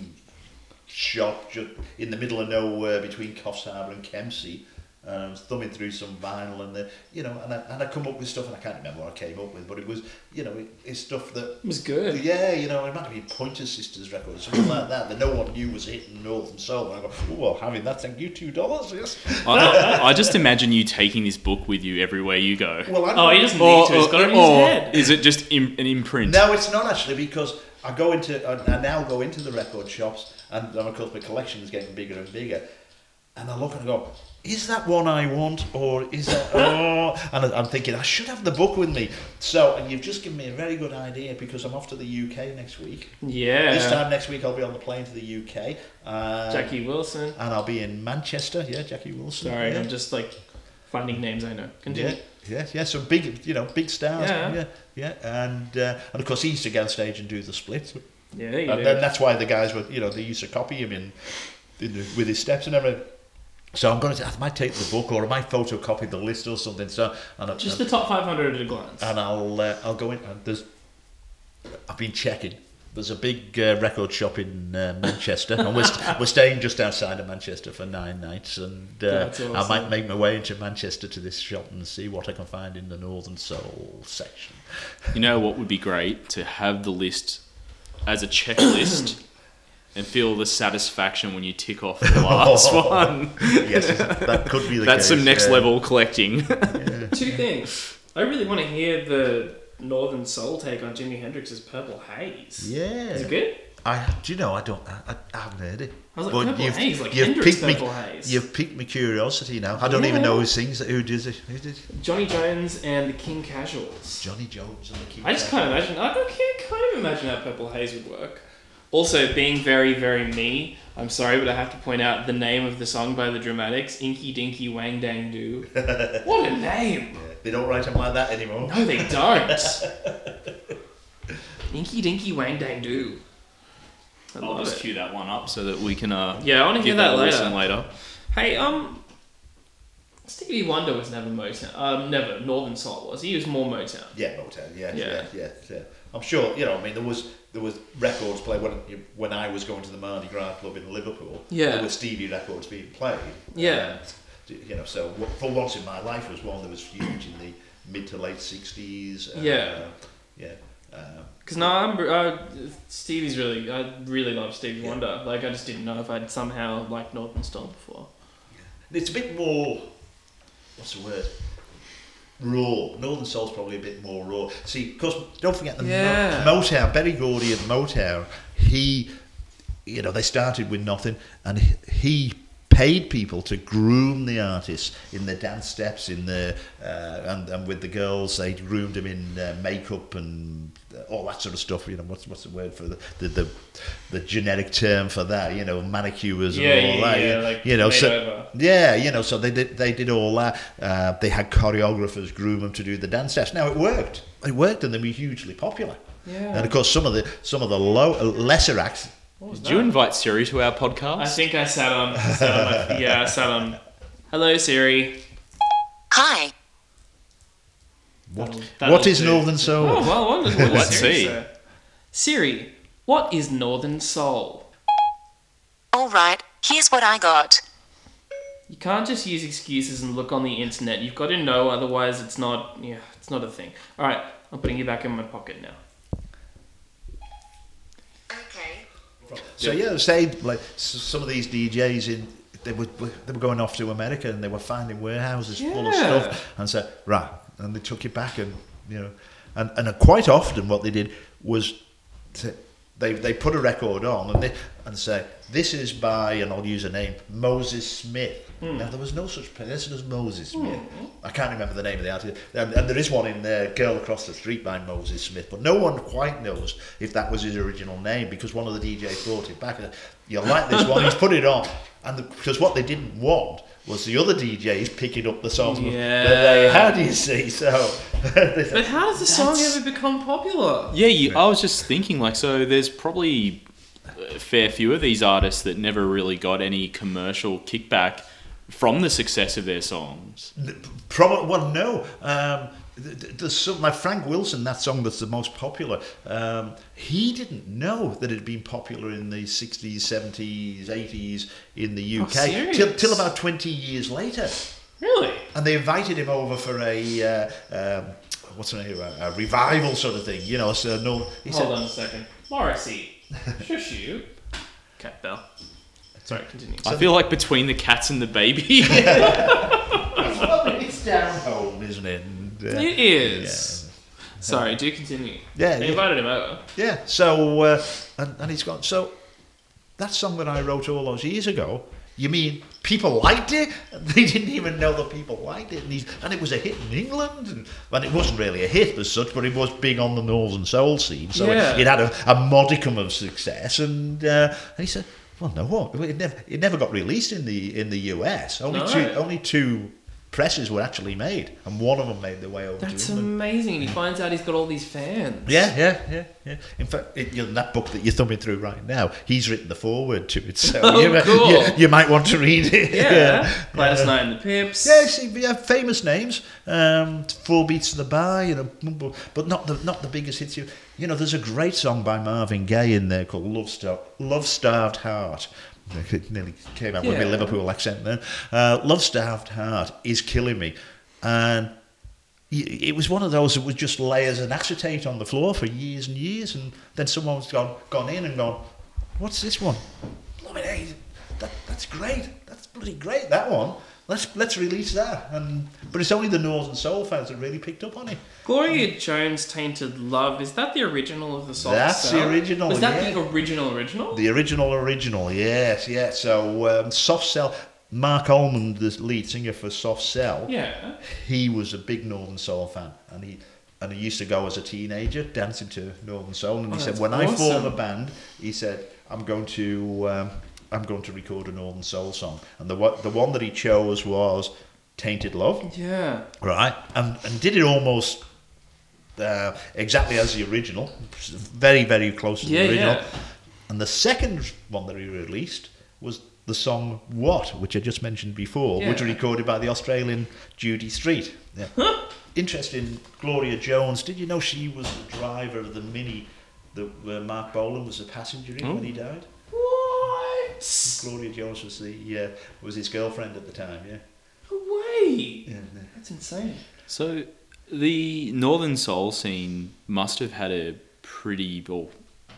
shop just in the middle of nowhere between Coffs Harbour and Kempsey. And I was thumbing through some vinyl and the, you know, and I, and I come up with stuff and I can't remember what I came up with, but it was, you know, it, it's stuff that, It was good. yeah, you know, it might be Pointer Sisters record, something like that, that no one knew was hitting Northern Soul. And I go, oh, well, having that, thank you, two dollars, yes. I, I just imagine you taking this book with you everywhere you go. Well, I'm Oh, he doesn't need to. He's got it in his head. is it just im- an imprint? No, it's not actually because I go into I, I now go into the record shops and, and of course my collection is getting bigger and bigger, and I look and I go, is that one I want or is that oh? And I'm thinking I should have the book with me. So and you've just given me a very good idea because I'm off to the UK next week. Yeah. This time next week I'll be on the plane to the UK. Uh, Jackie Wilson. and I'll be in Manchester. Yeah, Jackie Wilson. Sorry, yeah. I'm just like finding names I know. Continue. Yeah, yeah, yeah. Some big, you know, big stars. Yeah. yeah, yeah. And uh, and of course he used to get on stage and do the splits Yeah, you And do. then that's why the guys were, you know, they used to copy him in, in the, with his steps and everything. So I'm going to, I might take the book or I might photocopy the list or something. So and, I- Just the top 500 at a glance. and I'll uh, I'll go in. And there's, I've been checking. There's a big uh, record shop in uh, Manchester, and we're, st- we're staying just outside of Manchester for nine nights. And uh, That's I might make my way into Manchester to this shop and see what I can find in the Northern Soul section. You know what would be great to have the list as a checklist and feel the satisfaction when you tick off the last oh. one. Yes, that could be the That's case. some next yeah. level collecting. Two things. I really want to hear the Northern Soul take on Jimi Hendrix's Purple Haze. Yeah. Is it good? I do you know I don't I, I, I haven't heard it. I was like, Purple Haze, like you've Hendrix piqued me, Purple Haze. You've piqued my curiosity now. I don't even know who sings it. Who does it? Who did? Johnny Jones and the King Casuals. Johnny Jones and the King. I just can't imagine. I can't kind of imagine how Purple Haze would work. Also, being very, very me, I'm sorry, but I have to point out the name of the song by the Dramatics, Inky Dinky Wang Dang Doo. what a name! Yeah, they don't write them like that anymore. No, they don't. Inky Dinky Wang Dang Doo. I I'll just it. cue that one up so that we can uh, Yeah, I want to hear give that a later. listen later. Hey, um, Stevie Wonder was never Motown. Um, never Northern Soul was. He was more Motown. Yeah, Motown. Yeah, Yeah. yeah, yeah. yeah. I'm sure you know. I mean, there was there was records played when when I was going to the Mardi Gras club in Liverpool. Yeah. there were Stevie records being played. Yeah. And, you know, so for once in my life was one that was huge in the mid to late '60s. Uh, Yeah. yeah. Um, Because no, I'm uh, Stevie's really. I really love Stevie Wonder. Like I just didn't know if I'd somehow liked Northern Soul before. It's a bit more. What's the word? Raw. Northern Soul's probably a bit more raw. See, because don't forget the Mo- Yeah. Motown, Berry Gordy and Motown. He, you know, they started with nothing, and he- paid people to groom the artists in their dance steps, in the uh, and and with the girls, they groomed them in uh, makeup and all that sort of stuff. You know, what's what's the word for the the, the, the generic term for that? You know, manicures Yeah, and all yeah, that. yeah, you- like you know, so over. yeah, you know, so they did they did all that. Uh, they had choreographers groom them to do the dance steps. Now it worked. It worked, and they were hugely popular. Yeah. And of course, some of the some of the low lesser acts. What was Did you invite Siri to our podcast? I think I sat on. Sat on my, yeah, I sat on. Hello Siri. Hi. What That'll- that'll what is do. Northern Soul? Oh well, what does, what does Let's see. say? Siri, what is Northern Soul? All right, here's what I got. You can't just use excuses and look on the internet. You've got to know, otherwise it's not. Yeah, it's not a thing. All right, I'm putting you back in my pocket now. Okay. So yeah, say like some of these DJs in they were they were going off to America and they were finding warehouses full of stuff and said right, and they took it back and you know, and and quite often what they did was to, they they put a record on and they and say this is by and I'll use a name Moses Smith. Hmm. Now there was no such person as Moses hmm. Smith. I can't remember the name of the artist, and, and there is one in there, "Girl Across the Street" by Moses Smith, but no one quite knows if that was his original name because one of the DJs brought it back. and, You like this one? He's put it on, and the, because what they didn't want was the other DJs picking up the song that they Yeah. had. You see, so But how does the song ever become popular? Yeah, you, I was just thinking, like, so there's probably a fair few of these artists that never really got any commercial kickback from the success of their songs. Probably, well, no. Um, th- th- there's some, like Frank Wilson, that song that's the most popular. Um, he didn't know that it had been popular in the 60s, 70s, 80s in the UK serious? till, till about 20 years later. Really? And they invited him over for a uh, um, what's the name, a, a revival sort of thing. You know, so no, he Hold said, on a second. Morrissey. Shush you. Cat bell. Sorry, continue. I feel like between the cats and the baby. well, it's down home, isn't it? Uh, It is. Sorry, do continue. Yeah, They yeah. invited him over. Yeah, so, uh, and, and he's gone, so that song that I wrote all those years ago, you mean people liked it? They didn't even know that people liked it. And, he's, and it was a hit in England. And, and it wasn't really a hit as such, but it was big on the Northern Soul scene. So Yeah. it, it had a, a modicum of success. And, uh, and he said, well, no, what? It never, it never got released in the in the US. Only No. two only two presses were actually made, and one of them made their way over That's to England. amazing. And he finds out he's got all these fans. Yeah, yeah, yeah, yeah. In fact, it, you know, that book that you're thumbing through right now, he's written the foreword to it, so Oh, you, cool. you, you might want to read it. Yeah. Gladys Knight and the Pips. Yeah, see, we have famous names. Um, Four Beats to the Bar, you know, but- but not the not the biggest hits. You, you know, there's a great song by Marvin Gaye in there called "Love Star- Love Starved Heart." It nearly came out with my Liverpool accent then. Uh, "Love Starved Heart" is killing me, and it was one of those that was just layers of acetate on the floor for years and years, and then someone's gone gone in and gone, "What's this one? That, that's great. That's bloody great. That one. Let's let's release that." And but it's only the Northern Soul fans that really picked up on it. Gloria Jones' Tainted Love. Is that the original of the song? That's the original, Was that yeah. the original original? The original, original, yes, yes. So um, Soft Cell. Marc Almond, the lead singer for Soft Cell, yeah. he was a big Northern Soul fan, and he and he used to go as a teenager dancing to Northern Soul. And Oh, he said, when I form a band, he said, I'm going to um, I'm going to record a Northern Soul song, and the one- the one that he chose was Tainted Love, Yeah. right? And and did it almost. Uh, exactly as the original, very very close to Yeah, the original. yeah. And the second one that he released was the song What, which I just mentioned before, which was recorded by the Australian Judy Street. Yeah. Interesting, Gloria Jones. Did you know she was the driver of the Mini that where Marc Bolan was a passenger in when he died? What? Gloria Jones was the uh, was his girlfriend at the time. Yeah. No way. yeah. That's insane. So the Northern Soul scene must have had a pretty, well,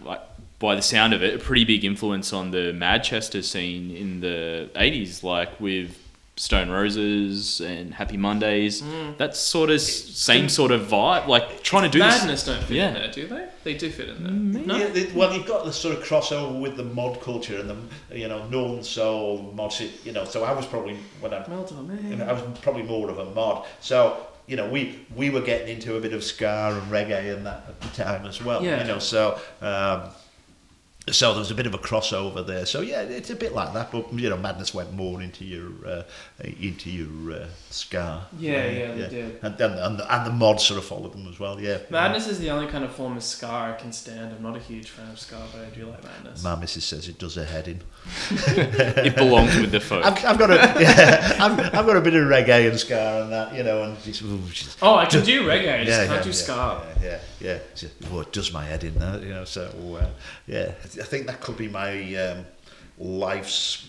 like by the sound of it, a pretty big influence on the Manchester scene in the '80s, like with Stone Roses and Happy Mondays. That sort of same sort of vibe, like trying to do this- Madness don't fit Yeah. in there, do they? They do fit in there. Mm, No. Yeah, they- well, you've got the sort of crossover with the mod culture and the you know Northern Soul mod. si- You know, so I was probably when I Well done, you know, man. I was probably more of a mod. So you know, we we were getting into a bit of ska and reggae and that at the time as well. Yeah. You know, so. Um, so there was a bit of a crossover there. So yeah, it's a bit like that, but you know, Madness went more into your uh, into your uh, ska. Yeah, yeah, they did. And, and and the, and the mod sort of followed them as well. Yeah, Madness is the only kind of form of ska I can stand. I'm not a huge fan of ska, but I do like Madness. My missus says it does her head in. it belongs with the folk. I've, I've got a yeah, I've, I've got a bit of reggae and ska and that, you know, and she's, ooh, she's Oh, I can do reggae, I just yeah, can't yeah, do yeah, ska. Yeah, yeah, yeah. She- Well, it does my head in that, you know. So uh, yeah, I think that could be my um, life's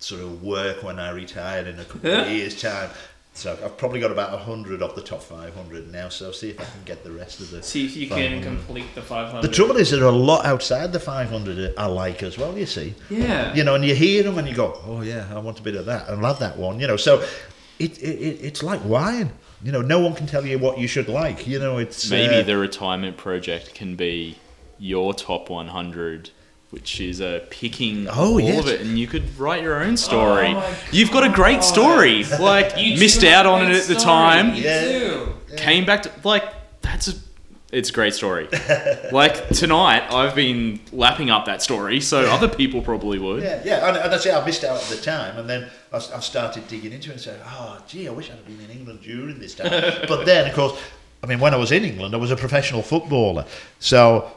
sort of work when I retired in a couple of years' time. So I've probably got about hundred of the top five hundred now. So see if I can get the rest of the. See if you can complete the 500. The trouble is there are a lot outside the 500 I like as well. You see, Yeah. you know, and you hear them and you go, oh yeah, I want a bit of that, and love that one, you know. So it, it, it it's like wine, you know. No one can tell you what you should like, you know. It's Maybe uh, the retirement project can be your top 100, which is uh, picking Oh, all yes. of it, and you could write your own story. Oh You've got a great story. Like You missed out on it at the story. time, You Yeah. came back to like that's a. It's a great story. like tonight, I've been lapping up that story, so other people probably would. Yeah, yeah, and, and I say I missed out at the time, and then I started digging into it and said, "Oh, gee, I wish I'd have been in England during this time." but then, of course, I mean, when I was in England, I was a professional footballer, so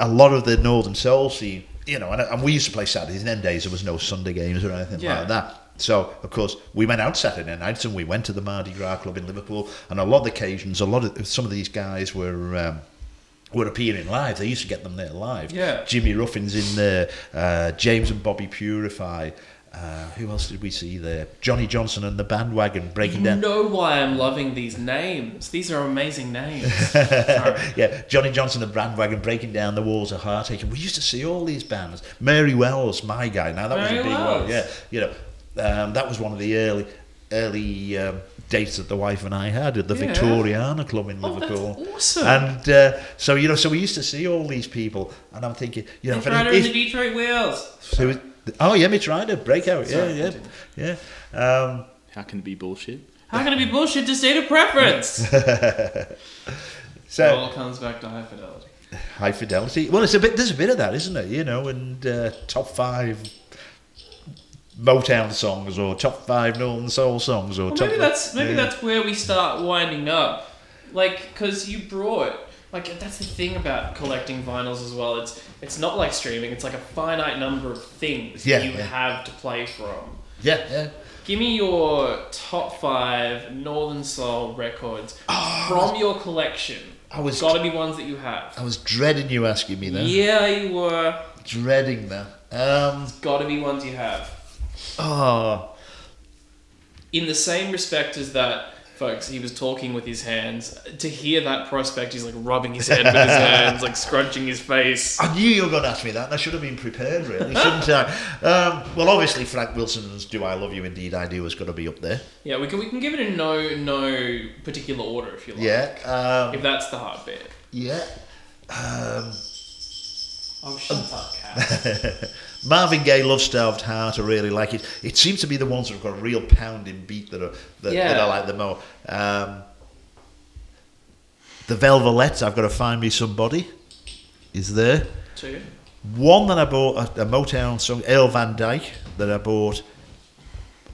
a lot of the Northern Soul scene, you know, and, and we used to play Saturdays. In them days, there was no Sunday games or anything Yeah. like that. So, of course, we went out Saturday nights and we went to the Mardi Gras Club in Liverpool, and a lot of occasions, a lot of some of these guys were. Um, were appearing live. They used to get them there live. Yeah. Jimmy Ruffin's in there, uh, James and Bobby Purify. Uh, who else did we see there? Johnny Johnson and the Bandwagon breaking down. You down. know why I'm loving these names. These are amazing names. Yeah, Johnny Johnson and the Bandwagon breaking down the walls of heartache. And we used to see all these bands. Mary Wells, my guy. Now that was a big Wells. one. Yeah, you know, um, that was one of the early, early um, dates that the wife and I had at the Yeah. Victoriana Club in Oh, Liverpool. awesome. And uh, so you know, so we used to see all these people, and I'm thinking, you know, if, and the Detroit Wheels. So it- oh yeah, Mitch Ryder, breakout. Sorry, yeah, yeah, yeah. Um, How can it be bullshit? How can it be bullshit to state a preference? So it all comes back to high fidelity. high fidelity. Well, it's a bit. There's a bit of that, isn't it? You know, and uh, top five Motown songs, or top five Northern Soul songs, or Well, top. maybe that's maybe yeah. that's where we start winding up, like because you brought like that's the thing about collecting vinyls as well. It's it's not like streaming. It's like a finite number of things Yeah, that you yeah. have to play from. Yeah, yeah. Give me your top five Northern Soul records from your collection. I was Got to be ones that you have. I was dreading you asking me that. Yeah, you were. Dreading that. Um, Got to be ones you have. oh, in the same respect as that, folks, he was talking with his hands. To hear that prospect, he's like rubbing his head with his hands, like scrunching his face. I knew you were going to ask me that, and I should have been prepared, really, shouldn't I? Um, well, obviously, Frank Wilson's "Do I Love You Indeed I Do" has got to be up there. Yeah, we can we can give it a no no particular order if you like. Yeah, um, If that's the hard bit. yeah. Um, Oh, shut up, cat. Marvin Gaye, "Love Starved Heart," I really like it. It seems to be the ones that have got a real pounding beat that are that, that I like the most. Um, the Velvets, "I've Got to Find Me Somebody," is there. Two. One that I bought, a, a Motown song, Earl Van Dyke, that I bought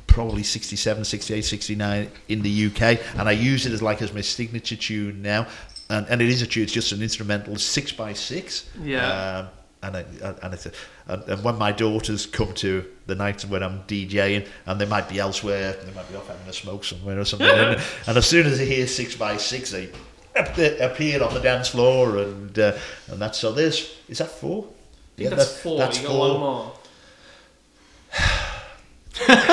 probably 67, 68, 69 in the UK, and I use it as like as my signature tune now. And, and it is a tune, it's just an instrumental, six by six. Yeah. Um, and I, and, it's a, and, and when my daughters come to the nights when I'm DJing, and they might be elsewhere, they might be off having a smoke somewhere or something, and, and as soon as they hear six by six, they ap- appear on the dance floor, and uh, and that's so. There's is that four? I think that's four. That's you got four. one more.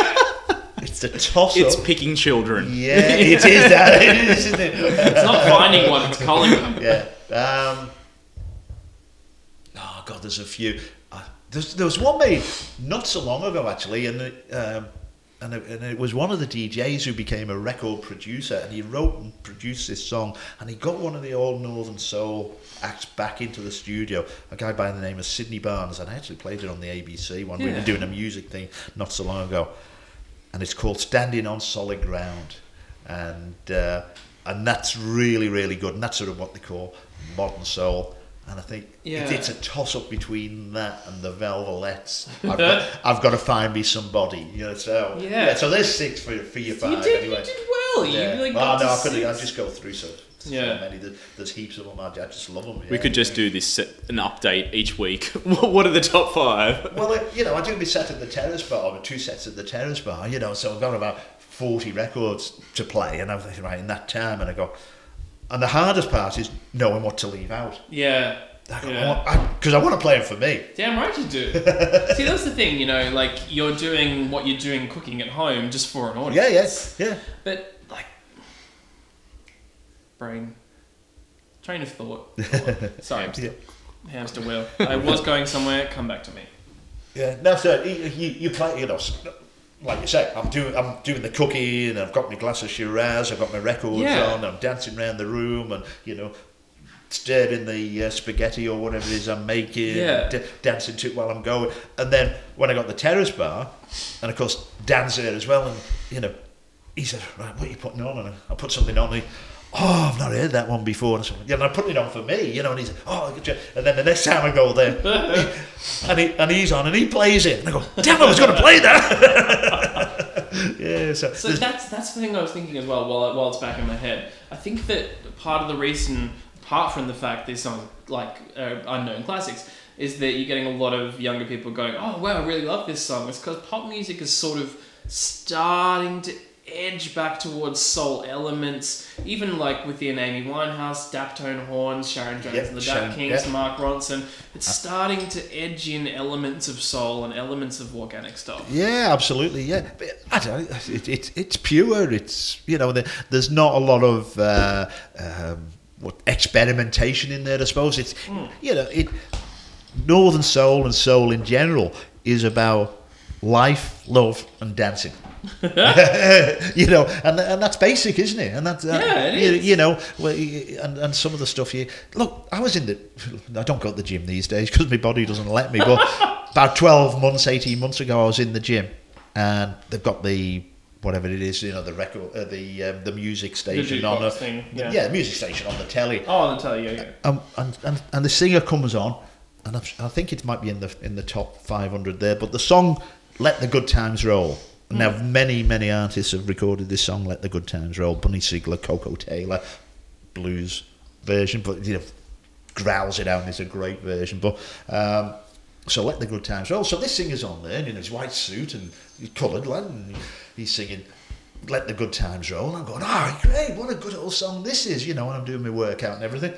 It's the toss It's picking children. Yeah, it is that. It is, isn't it? It's not finding one, it's calling them. yeah. Um, God, there's a few. Uh, there's, there was one made not so long ago actually, and it, um, and it, and it was one of the DJs who became a record producer, and he wrote and produced this song, and he got one of the old Northern Soul acts back into the studio, a guy by the name of Sidney Barnes, and I actually played it on the ABC when we were doing a music thing not so long ago, and it's called Standing on Solid Ground, and uh, and that's really really good, and that's sort of what they call modern soul. And I think Yeah. it, it's a toss up between that and the Velvelettes. I've got, I've got to find me somebody, you know. So Yeah. so there's six for for your You five did, anyway. you did well. Yeah. You like well, got no, to I couldn't. I six. just go through so, so Yeah. many. There's, there's heaps of them. I, I just love them. We could just do this set, an update each week. what are the top five? Well, you know, I do my set at the Terrace Bar, or two sets at the Terrace Bar, you know, so I've got about 40 records to play, and I'm thinking, right, in that time, and I go, and the hardest part is knowing what to leave out. Yeah. Because yeah. I, I, want to play them for me. Damn right you do. See, that's the thing, you know, like you're doing what you're doing cooking at home just for an audience. yeah, yes, yeah. But like, brain, train of thought. Sorry, I'm still, hamster wheel. I was going somewhere. Come back to me. Yeah, no, so you, you, you play, you know, like you say, I'm doing, I'm doing the cooking, and I've got my glass of Shiraz, I've got my records Yeah. on, I'm dancing around the room, and you know, stirring the uh, spaghetti or whatever it is I'm making, Yeah. d- dancing to it while I'm going, and then when I got the terrace bar, and of course Dan's there as well, and you know, he said, right, what are you putting on? And I, put something on, and he, oh, I've not heard that one before, and I said, yeah, and I put it on for me, you know, and he said, oh, and then the next time I go there, and he and he's on and he plays it and I go damn I was going to play that yeah so, So that's that's the thing I was thinking as well. While while it's back in my head, I think that part of the reason, apart from the fact these songs like uh, unknown classics, is that you're getting a lot of younger people going, "Oh wow, I really love this song." It's because pop music is sort of starting to edge back towards soul elements, even like within Amy Winehouse, Daptone Horns, Sharon Jones Yep, and the Dap Kings, yeah. Mark Ronson. It's starting to edge in elements of soul and elements of organic stuff. yeah absolutely yeah but I don't know, it, it, it's pure it's you know there, there's not a lot of uh, um, what experimentation in there I suppose it's you know it Northern Soul and soul in general is about life love and dancing you know, and and that's basic, isn't it? And that's uh, Yeah, it you, you know, well, and and some of the stuff you look. I was in the. I don't go to the gym these days because my body doesn't let me. But about twelve months, eighteen months ago, I was in the gym, and they've got the whatever it is, you know, the record, uh, the um, the music station on jukebox a thing, yeah. yeah, music station on the telly. Oh, I'll tell you, yeah. Um, and, and and the singer comes on, and I've, I think it might be in the in the top 500 there. But the song "Let the Good Times Roll." Now, many many artists have recorded this song "Let the Good Times Roll." Bunny Sigler, Koko Taylor, blues version, but you know, growls it out. and It's a great version, but. Um, so let the good times roll. So this singer's on there in his white suit and coloured and he's singing "Let the Good Times Roll." And I'm going, "Ah, great! What a good old song this is!" You know, when I'm doing my workout and everything.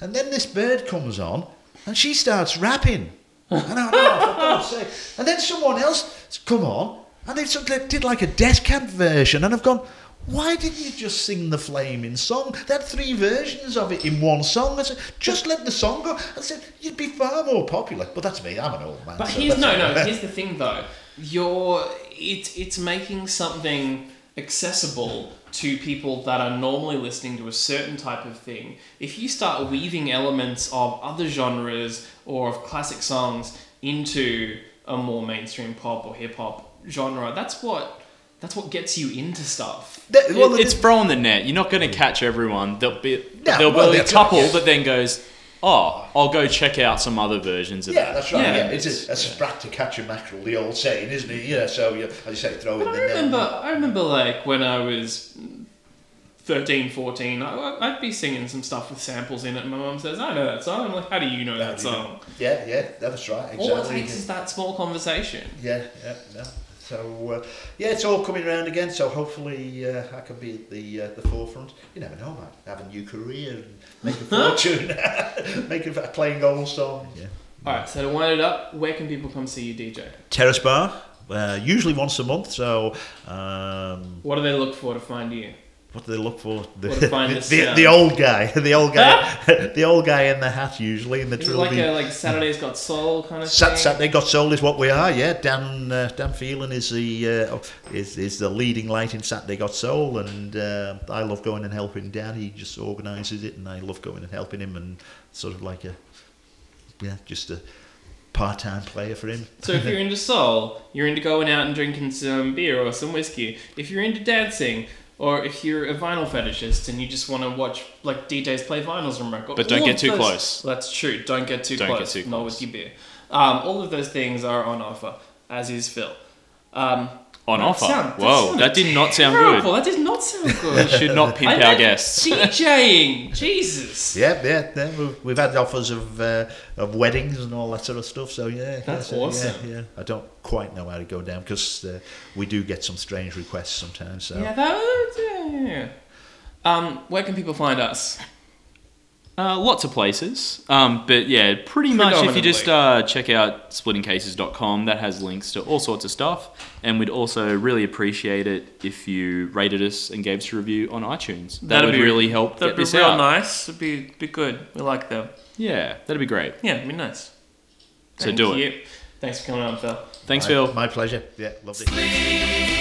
And then this bird comes on, and she starts rapping. And I for God's sake! And then someone else come on, and they sort of did like a death camp version, and I've gone. Why didn't you just sing the flaming song? They had three versions of it in one song. I said, just let the song go. I said, you'd be far more popular. But that's me. I'm an old man. But so here's no, no. Here's the thing, though. You're it's it's making something accessible to people that are normally listening to a certain type of thing. If you start weaving elements of other genres or of classic songs into a more mainstream pop or hip hop genre, that's what that's what gets you into stuff. That- well, It- it's throwing the net. You're not going to catch everyone. There'll be No, there'll well, be a couple right, yeah. that then goes, "Oh, I'll go check out some other versions of Yeah, that." that's right. Yeah. Yeah, it's a, a sprat to catch a mackerel, the old saying, isn't it? Yeah, so you, as you say, throw But in I the net. remember, I remember like when I was 13, 14, I, I'd be singing some stuff with samples in it. And my mum says, I know that song. I'm like, how do you know that song? Yeah, yeah, that's right. Exactly. All it takes is that small conversation. Yeah, yeah, yeah. So uh, yeah, it's all coming around again. So hopefully uh, I can be at the uh, the forefront. You never know, man. Have a new career and make a fortune, make a playing gold song. Yeah. All right, so to wind it up, where can people come see you, DJ? Terrace Bar, uh, usually once a month. So um, What do they look for to find you? What do they look for? The, the, the, uh, the old guy, the old guy, the old guy in the hat usually in the Is it like a like Saturday's Got Soul kind of Sat, thing? Saturday Got Soul is what we are, yeah. Dan uh, Dan Phelan is the uh, is is the leading light in Saturday Got Soul, and uh, I love going and helping Dan. He just organises it, and I love going and helping him, and sort of like a yeah, just a part time player for him. So if you're into soul, you're into going out and drinking some beer or some whiskey. If you're into dancing, or if you're a vinyl fetishist and you just want to watch like DJs play vinyls and records, But don't get too those- close. That's true. Don't get too Don't get close. too No close. whiskey beer. Um, all of those things are on offer, as is Phil. Um, On that offer. sound- Whoa, that did not sound terrible. good. That did not sound We good. should not pimp I our meant guests. DJing. Jesus. Yeah, yeah, yeah. We've, we've had offers of uh, of weddings and all that sort of stuff. So yeah, That's yeah, awesome. Yeah, yeah. I don't quite know how to go down because uh, we do get some strange requests sometimes. So Yeah, that. Yeah, yeah. Um, where can people find us? Uh, lots of places. Um, but yeah, pretty much if you just uh, check out splittingcases.com, that has links to all sorts of stuff. And we'd also really appreciate it if you rated us and gave us a review on iTunes. That That'd would be- really help That'd get be this real out. nice. It'd be be good. We like them. Yeah, that'd be great. Yeah, it'd be nice. So Thank do it. Thanks for coming on, Phil. Thanks, my, Phil. My pleasure. Yeah, loved it.